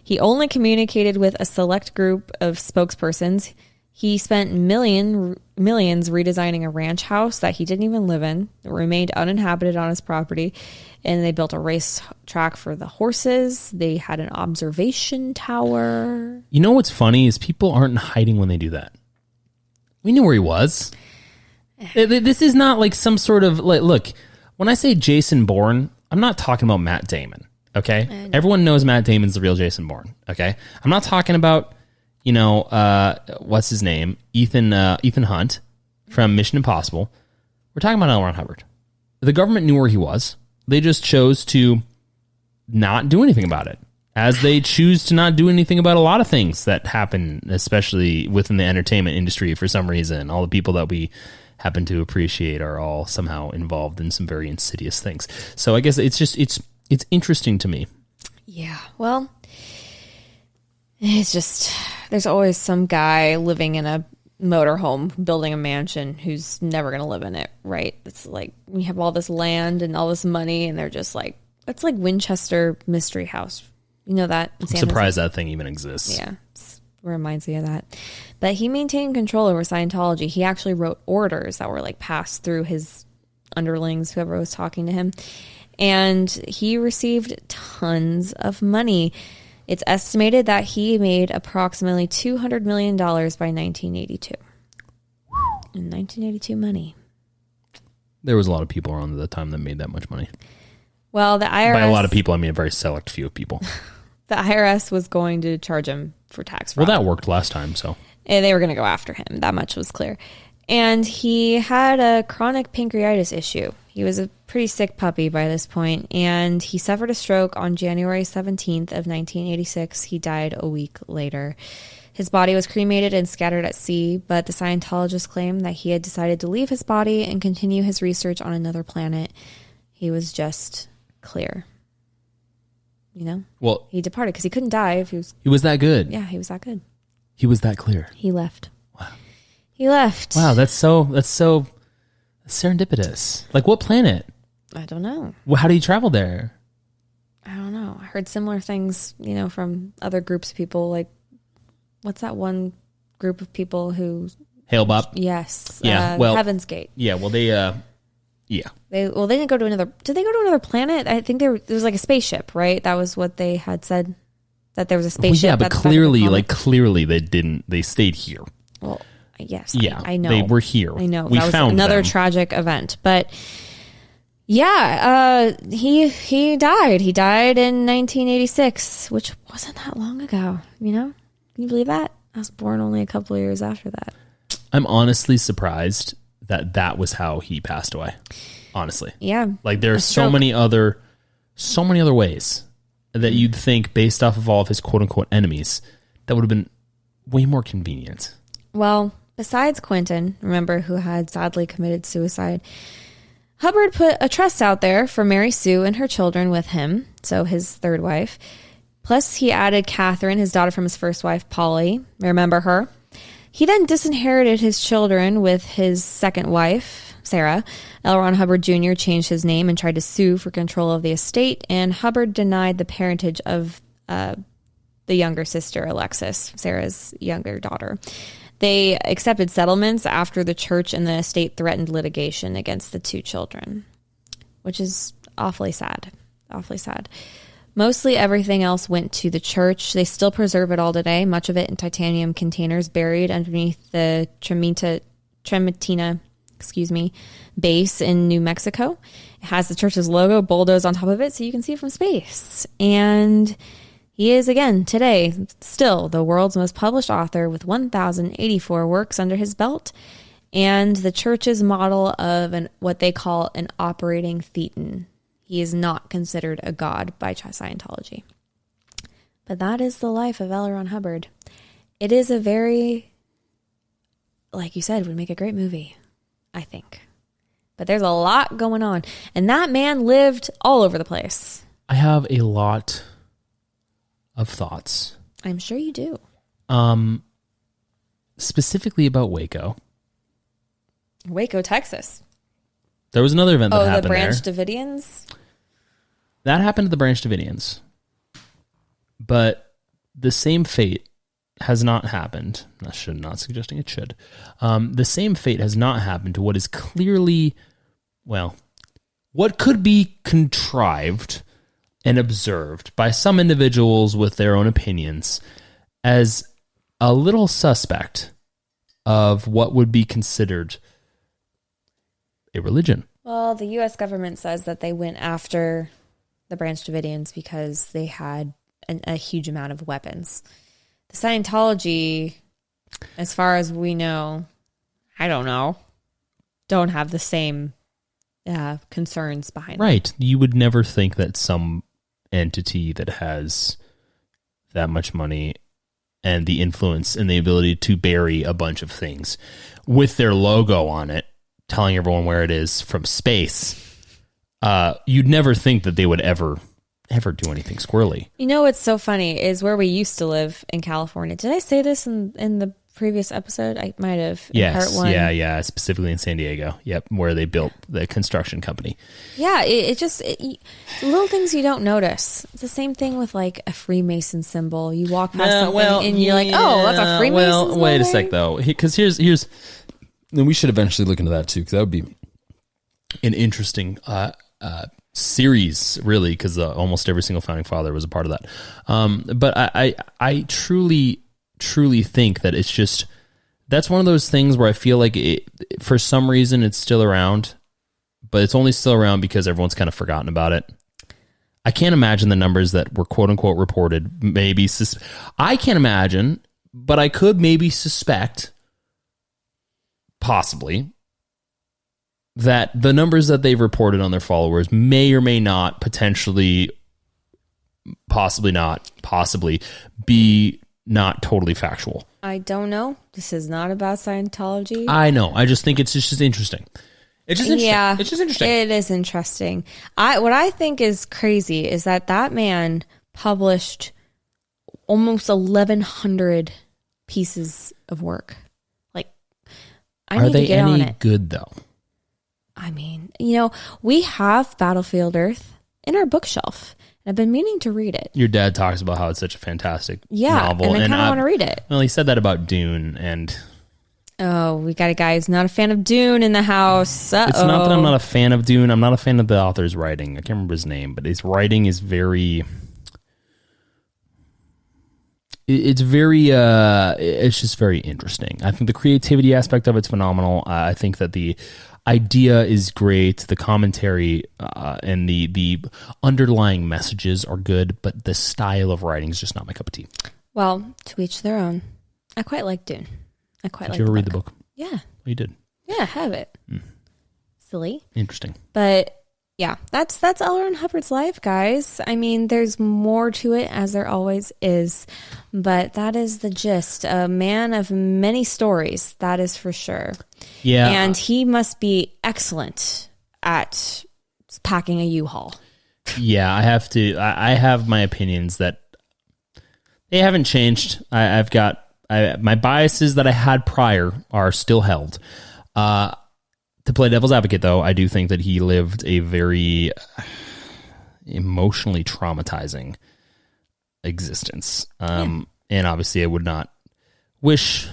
He only communicated with a select group of spokespersons. He spent million millions redesigning a ranch house that he didn't even live in. It remained uninhabited on his property, and they built a race track for the horses. They had an observation tower. You know what's funny is people aren't hiding when they do that. We knew where he was. Th- th- This is not like some sort of like. Look, when I say Jason Bourne, I'm not talking about Matt Damon. Okay, everyone knows Matt Damon's the real Jason Bourne. Okay, I'm not talking about you know uh, what's his name, Ethan uh, Ethan Hunt from Mission Impossible. We're talking about L. Ron Hubbard. The government knew where he was. They just chose to not do anything about it as they choose to not do anything about a lot of things that happen especially within the entertainment industry for some reason all the people that we happen to appreciate are all somehow involved in some very insidious things so i guess it's just it's it's interesting to me Yeah. Well, it's just there's always some guy living in a motorhome building a mansion who's never going to live in it, right? It's like we have all this land and all this money and they're just like it's like Winchester Mystery House. You know that? i'm surprised that thing even exists Yeah, reminds me of that. But he maintained control over Scientology. He actually wrote orders that were like passed through his underlings, whoever was talking to him. And he received tons of money. It's estimated that he made approximately $200 million by 1982. In 1982 money. there was a lot of people around at the time that made that much money Well, the IRS, by a lot of people i mean a very select few of people the IRS was going to charge him for tax well that worked last time so and they were going to go after him. That much was clear. And he had a chronic pancreatitis issue. He was a pretty sick puppy by this point, and he suffered a stroke on January 17th of 1986. He died a week later. His body was cremated and scattered at sea, but the Scientologists claim that he had decided to leave his body and continue his research on another planet. He was just clear. You know, well he departed because he couldn't die if he was. he was that good Yeah, he was that good. he was that clear He left. Wow. He left. wow that's so that's so serendipitous like what planet I don't know. well, how do you travel there I don't know. I heard similar things, you know, from other groups of people. Like, what's that one group of people who? Hale-Bopp. Yes. Yeah, Uh, well- Heaven's Gate. Yeah, well they uh yeah. They well, they didn't go to another. Did they go to another planet? I think there there was like a spaceship, right? That was what they had said. That there was a Well, spaceship. yeah, but at the back of the clearly like clearly they didn't they stayed here. Well, yes. Yeah. I, I know. They were here. I know. We that was found another them. tragic event. But yeah, uh, he he died. He died in 1986, which wasn't that long ago. You know, can you believe that? I was born only a couple of years after that. I'm honestly surprised that that was how he passed away. Honestly. Yeah, Like there's A so many other so many other ways that you'd think, based off of all of his quote unquote enemies, that would have been way more convenient. Well, besides Quentin, remember, who had sadly committed suicide, Hubbard put a trust out there for Mary Sue and her children with him, so his third wife. Plus, he added Catherine, his daughter from his first wife, Polly. Remember her? He then disinherited his children with his second wife, Sarah. L. Ron Hubbard Jr. changed his name and tried to sue for control of the estate, and Hubbard denied the parentage of uh, the younger sister, Alexis, Sarah's younger daughter. They accepted settlements after the church and the estate threatened litigation against the two children, which is awfully sad. Awfully sad. Mostly everything else went to the church. They still preserve it all today, much of it in titanium containers buried underneath the Tremita, excuse me, base in New Mexico. It has the church's logo bulldozed on top of it so you can see it from space. And he is again today still the world's most published author with 1084 works under his belt and the church's model of an what they call an operating thetan. He is not considered a god by Scientology. But that is the life of L. Ron Hubbard. It is a very, like you said, would make a great movie, I think. But there's a lot going on. And that man lived all over the place. I have a lot of thoughts, I'm sure you do. um, specifically about Waco. Waco, Texas. There was another event that Oh, the Branch there. Davidians? That happened to the Branch Davidians. But the same fate has not happened. I should not suggesting it should. Um, the same fate has not happened to what is clearly, well, what could be contrived and observed by some individuals with their own opinions as a little suspect of what would be considered a religion. Well, the U.S. government says that they went after the Branch Davidians because they had an, a huge amount of weapons. The Scientology, as far as we know, I don't know, don't have the same uh, concerns behind them. Right. You would never think that some entity that has that much money and the influence and the ability to bury a bunch of things with their logo on it, telling everyone where it is from space. Uh, you'd never think that they would ever, ever do anything squirrely. You know what's so funny is where we used to live in California. Did I say this in, in the previous episode? I might have. in Yes. part one. Yeah. Yeah. Specifically in San Diego. Yep. Where they built the construction company. Yeah, it, it just it, little things you don't notice. It's the same thing with like a Freemason symbol. You walk past something and you're like, "Oh, that's a Freemason." Well, symbol wait a sec though, because here's here's Then we should eventually look into that too, because that would be an interesting uh, uh, series, really, because uh, almost every single founding father was a part of that. Um, but I, I, I truly, truly think that it's just that's one of those things where I feel like it, for some reason it's still around, but it's only still around because everyone's kind of forgotten about it. I can't imagine the numbers that were quote unquote reported. Maybe sus- I can't imagine, but I could maybe suspect, possibly, that the numbers that they've reported on their followers may or may not potentially, possibly not, possibly be not totally factual. I don't know. This is not about Scientology. I know. I just think it's just, just interesting. It's just interesting. Yeah, It's just interesting. It is interesting. I what I think is crazy is that that man published almost eleven hundred pieces of work. Like, I Are need they to get on any it. good though? I mean, you know, we have Battlefield Earth in our bookshelf. And I've been meaning to read it. Your dad talks about how it's such a fantastic Yeah, novel, and I kind of want to read it. Well, he said that about Dune, and Oh, we got a guy who's not a fan of Dune in the house. Uh-oh. it's not that I'm not a fan of Dune. I'm not a fan of the author's writing. I can't remember his name, but his writing is very. It's very. Uh, it's just very interesting. I think the creativity aspect of it's phenomenal. Uh, I think that the idea is great. The commentary uh, and the the underlying messages are good, but the style of writing is just not my cup of tea. Well, to each their own. I quite like Dune. I quite Did like you ever the read the book? Yeah. Oh, you did. Yeah, I have it. Hmm. Silly. Interesting. But yeah, that's that's L. Ron Hubbard's life, guys. I mean, there's more to it as there always is, but that is the gist. A man of many stories, that is for sure. Yeah. And he must be excellent at packing a U-Haul. Yeah, I have to. I, I have my opinions that they haven't changed. I, I've got I, my biases that I had prior are still held. Uh, to play devil's advocate, though, I do think that he lived a very emotionally traumatizing existence. Um, And obviously, I would not wish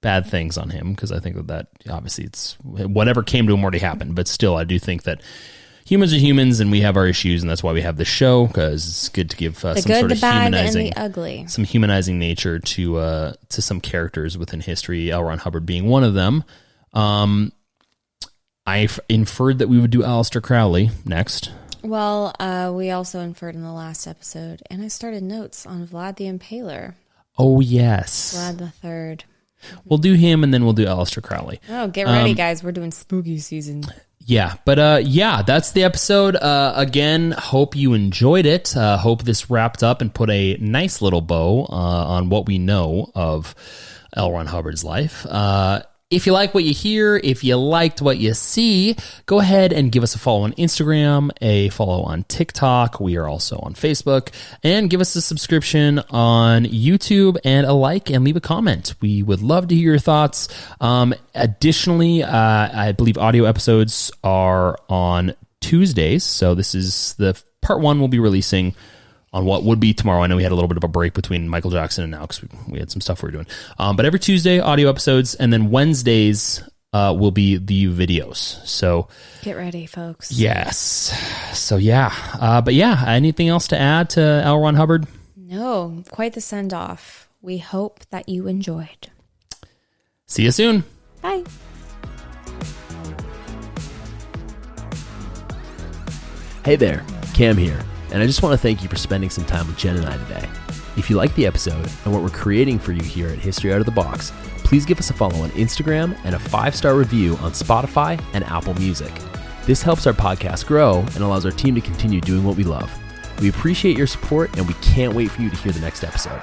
bad things on him because I think that that obviously it's whatever came to him already happened. But still, I do think that humans are humans and we have our issues, and that's why we have the show because it's good to give uh, some good, sort the of bad, and humanizing the ugly. some humanizing nature to uh to some characters within history. L. Ron Hubbard being one of them. Um, I f- inferred that we would do Aleister Crowley next. Well, uh, we also inferred in the last episode, and I started notes on Vlad the Impaler, Oh yes, Vlad the Third. we'll do him, and then we'll do Aleister Crowley. Oh, get ready, Um, guys! We're doing spooky season. Yeah, but uh, yeah, that's the episode. Uh, again, hope you enjoyed it. Uh, hope this wrapped up and put a nice little bow uh, on what we know of L. Ron Hubbard's life. If you like what you hear, if you liked what you see, go ahead and give us a follow on Instagram, a follow on TikTok. We are also on Facebook, and give us a subscription on YouTube and a like and leave a comment. We would love to hear your thoughts. Um, additionally, uh, I believe audio episodes are on Tuesdays. So this is the part one we'll be releasing on what would be tomorrow. I know we had a little bit of a break between Michael Jackson and now because we, we had some stuff we were doing. Um, but every Tuesday, audio episodes, and then Wednesdays uh, will be the videos. So Get ready, folks. yes, so yeah, uh, but yeah, anything else to add to L. Ron Hubbard? No, quite the send off. We hope that you enjoyed. See you soon. Bye. Hey there, Cam here, and I just want to thank you for spending some time with Jen and I today. If you like the episode and what we're creating for you here at History Out of the Box, please give us a follow on Instagram and a five star review on Spotify and Apple Music. This helps our podcast grow and allows our team to continue doing what we love. We appreciate your support and we can't wait for you to hear the next episode.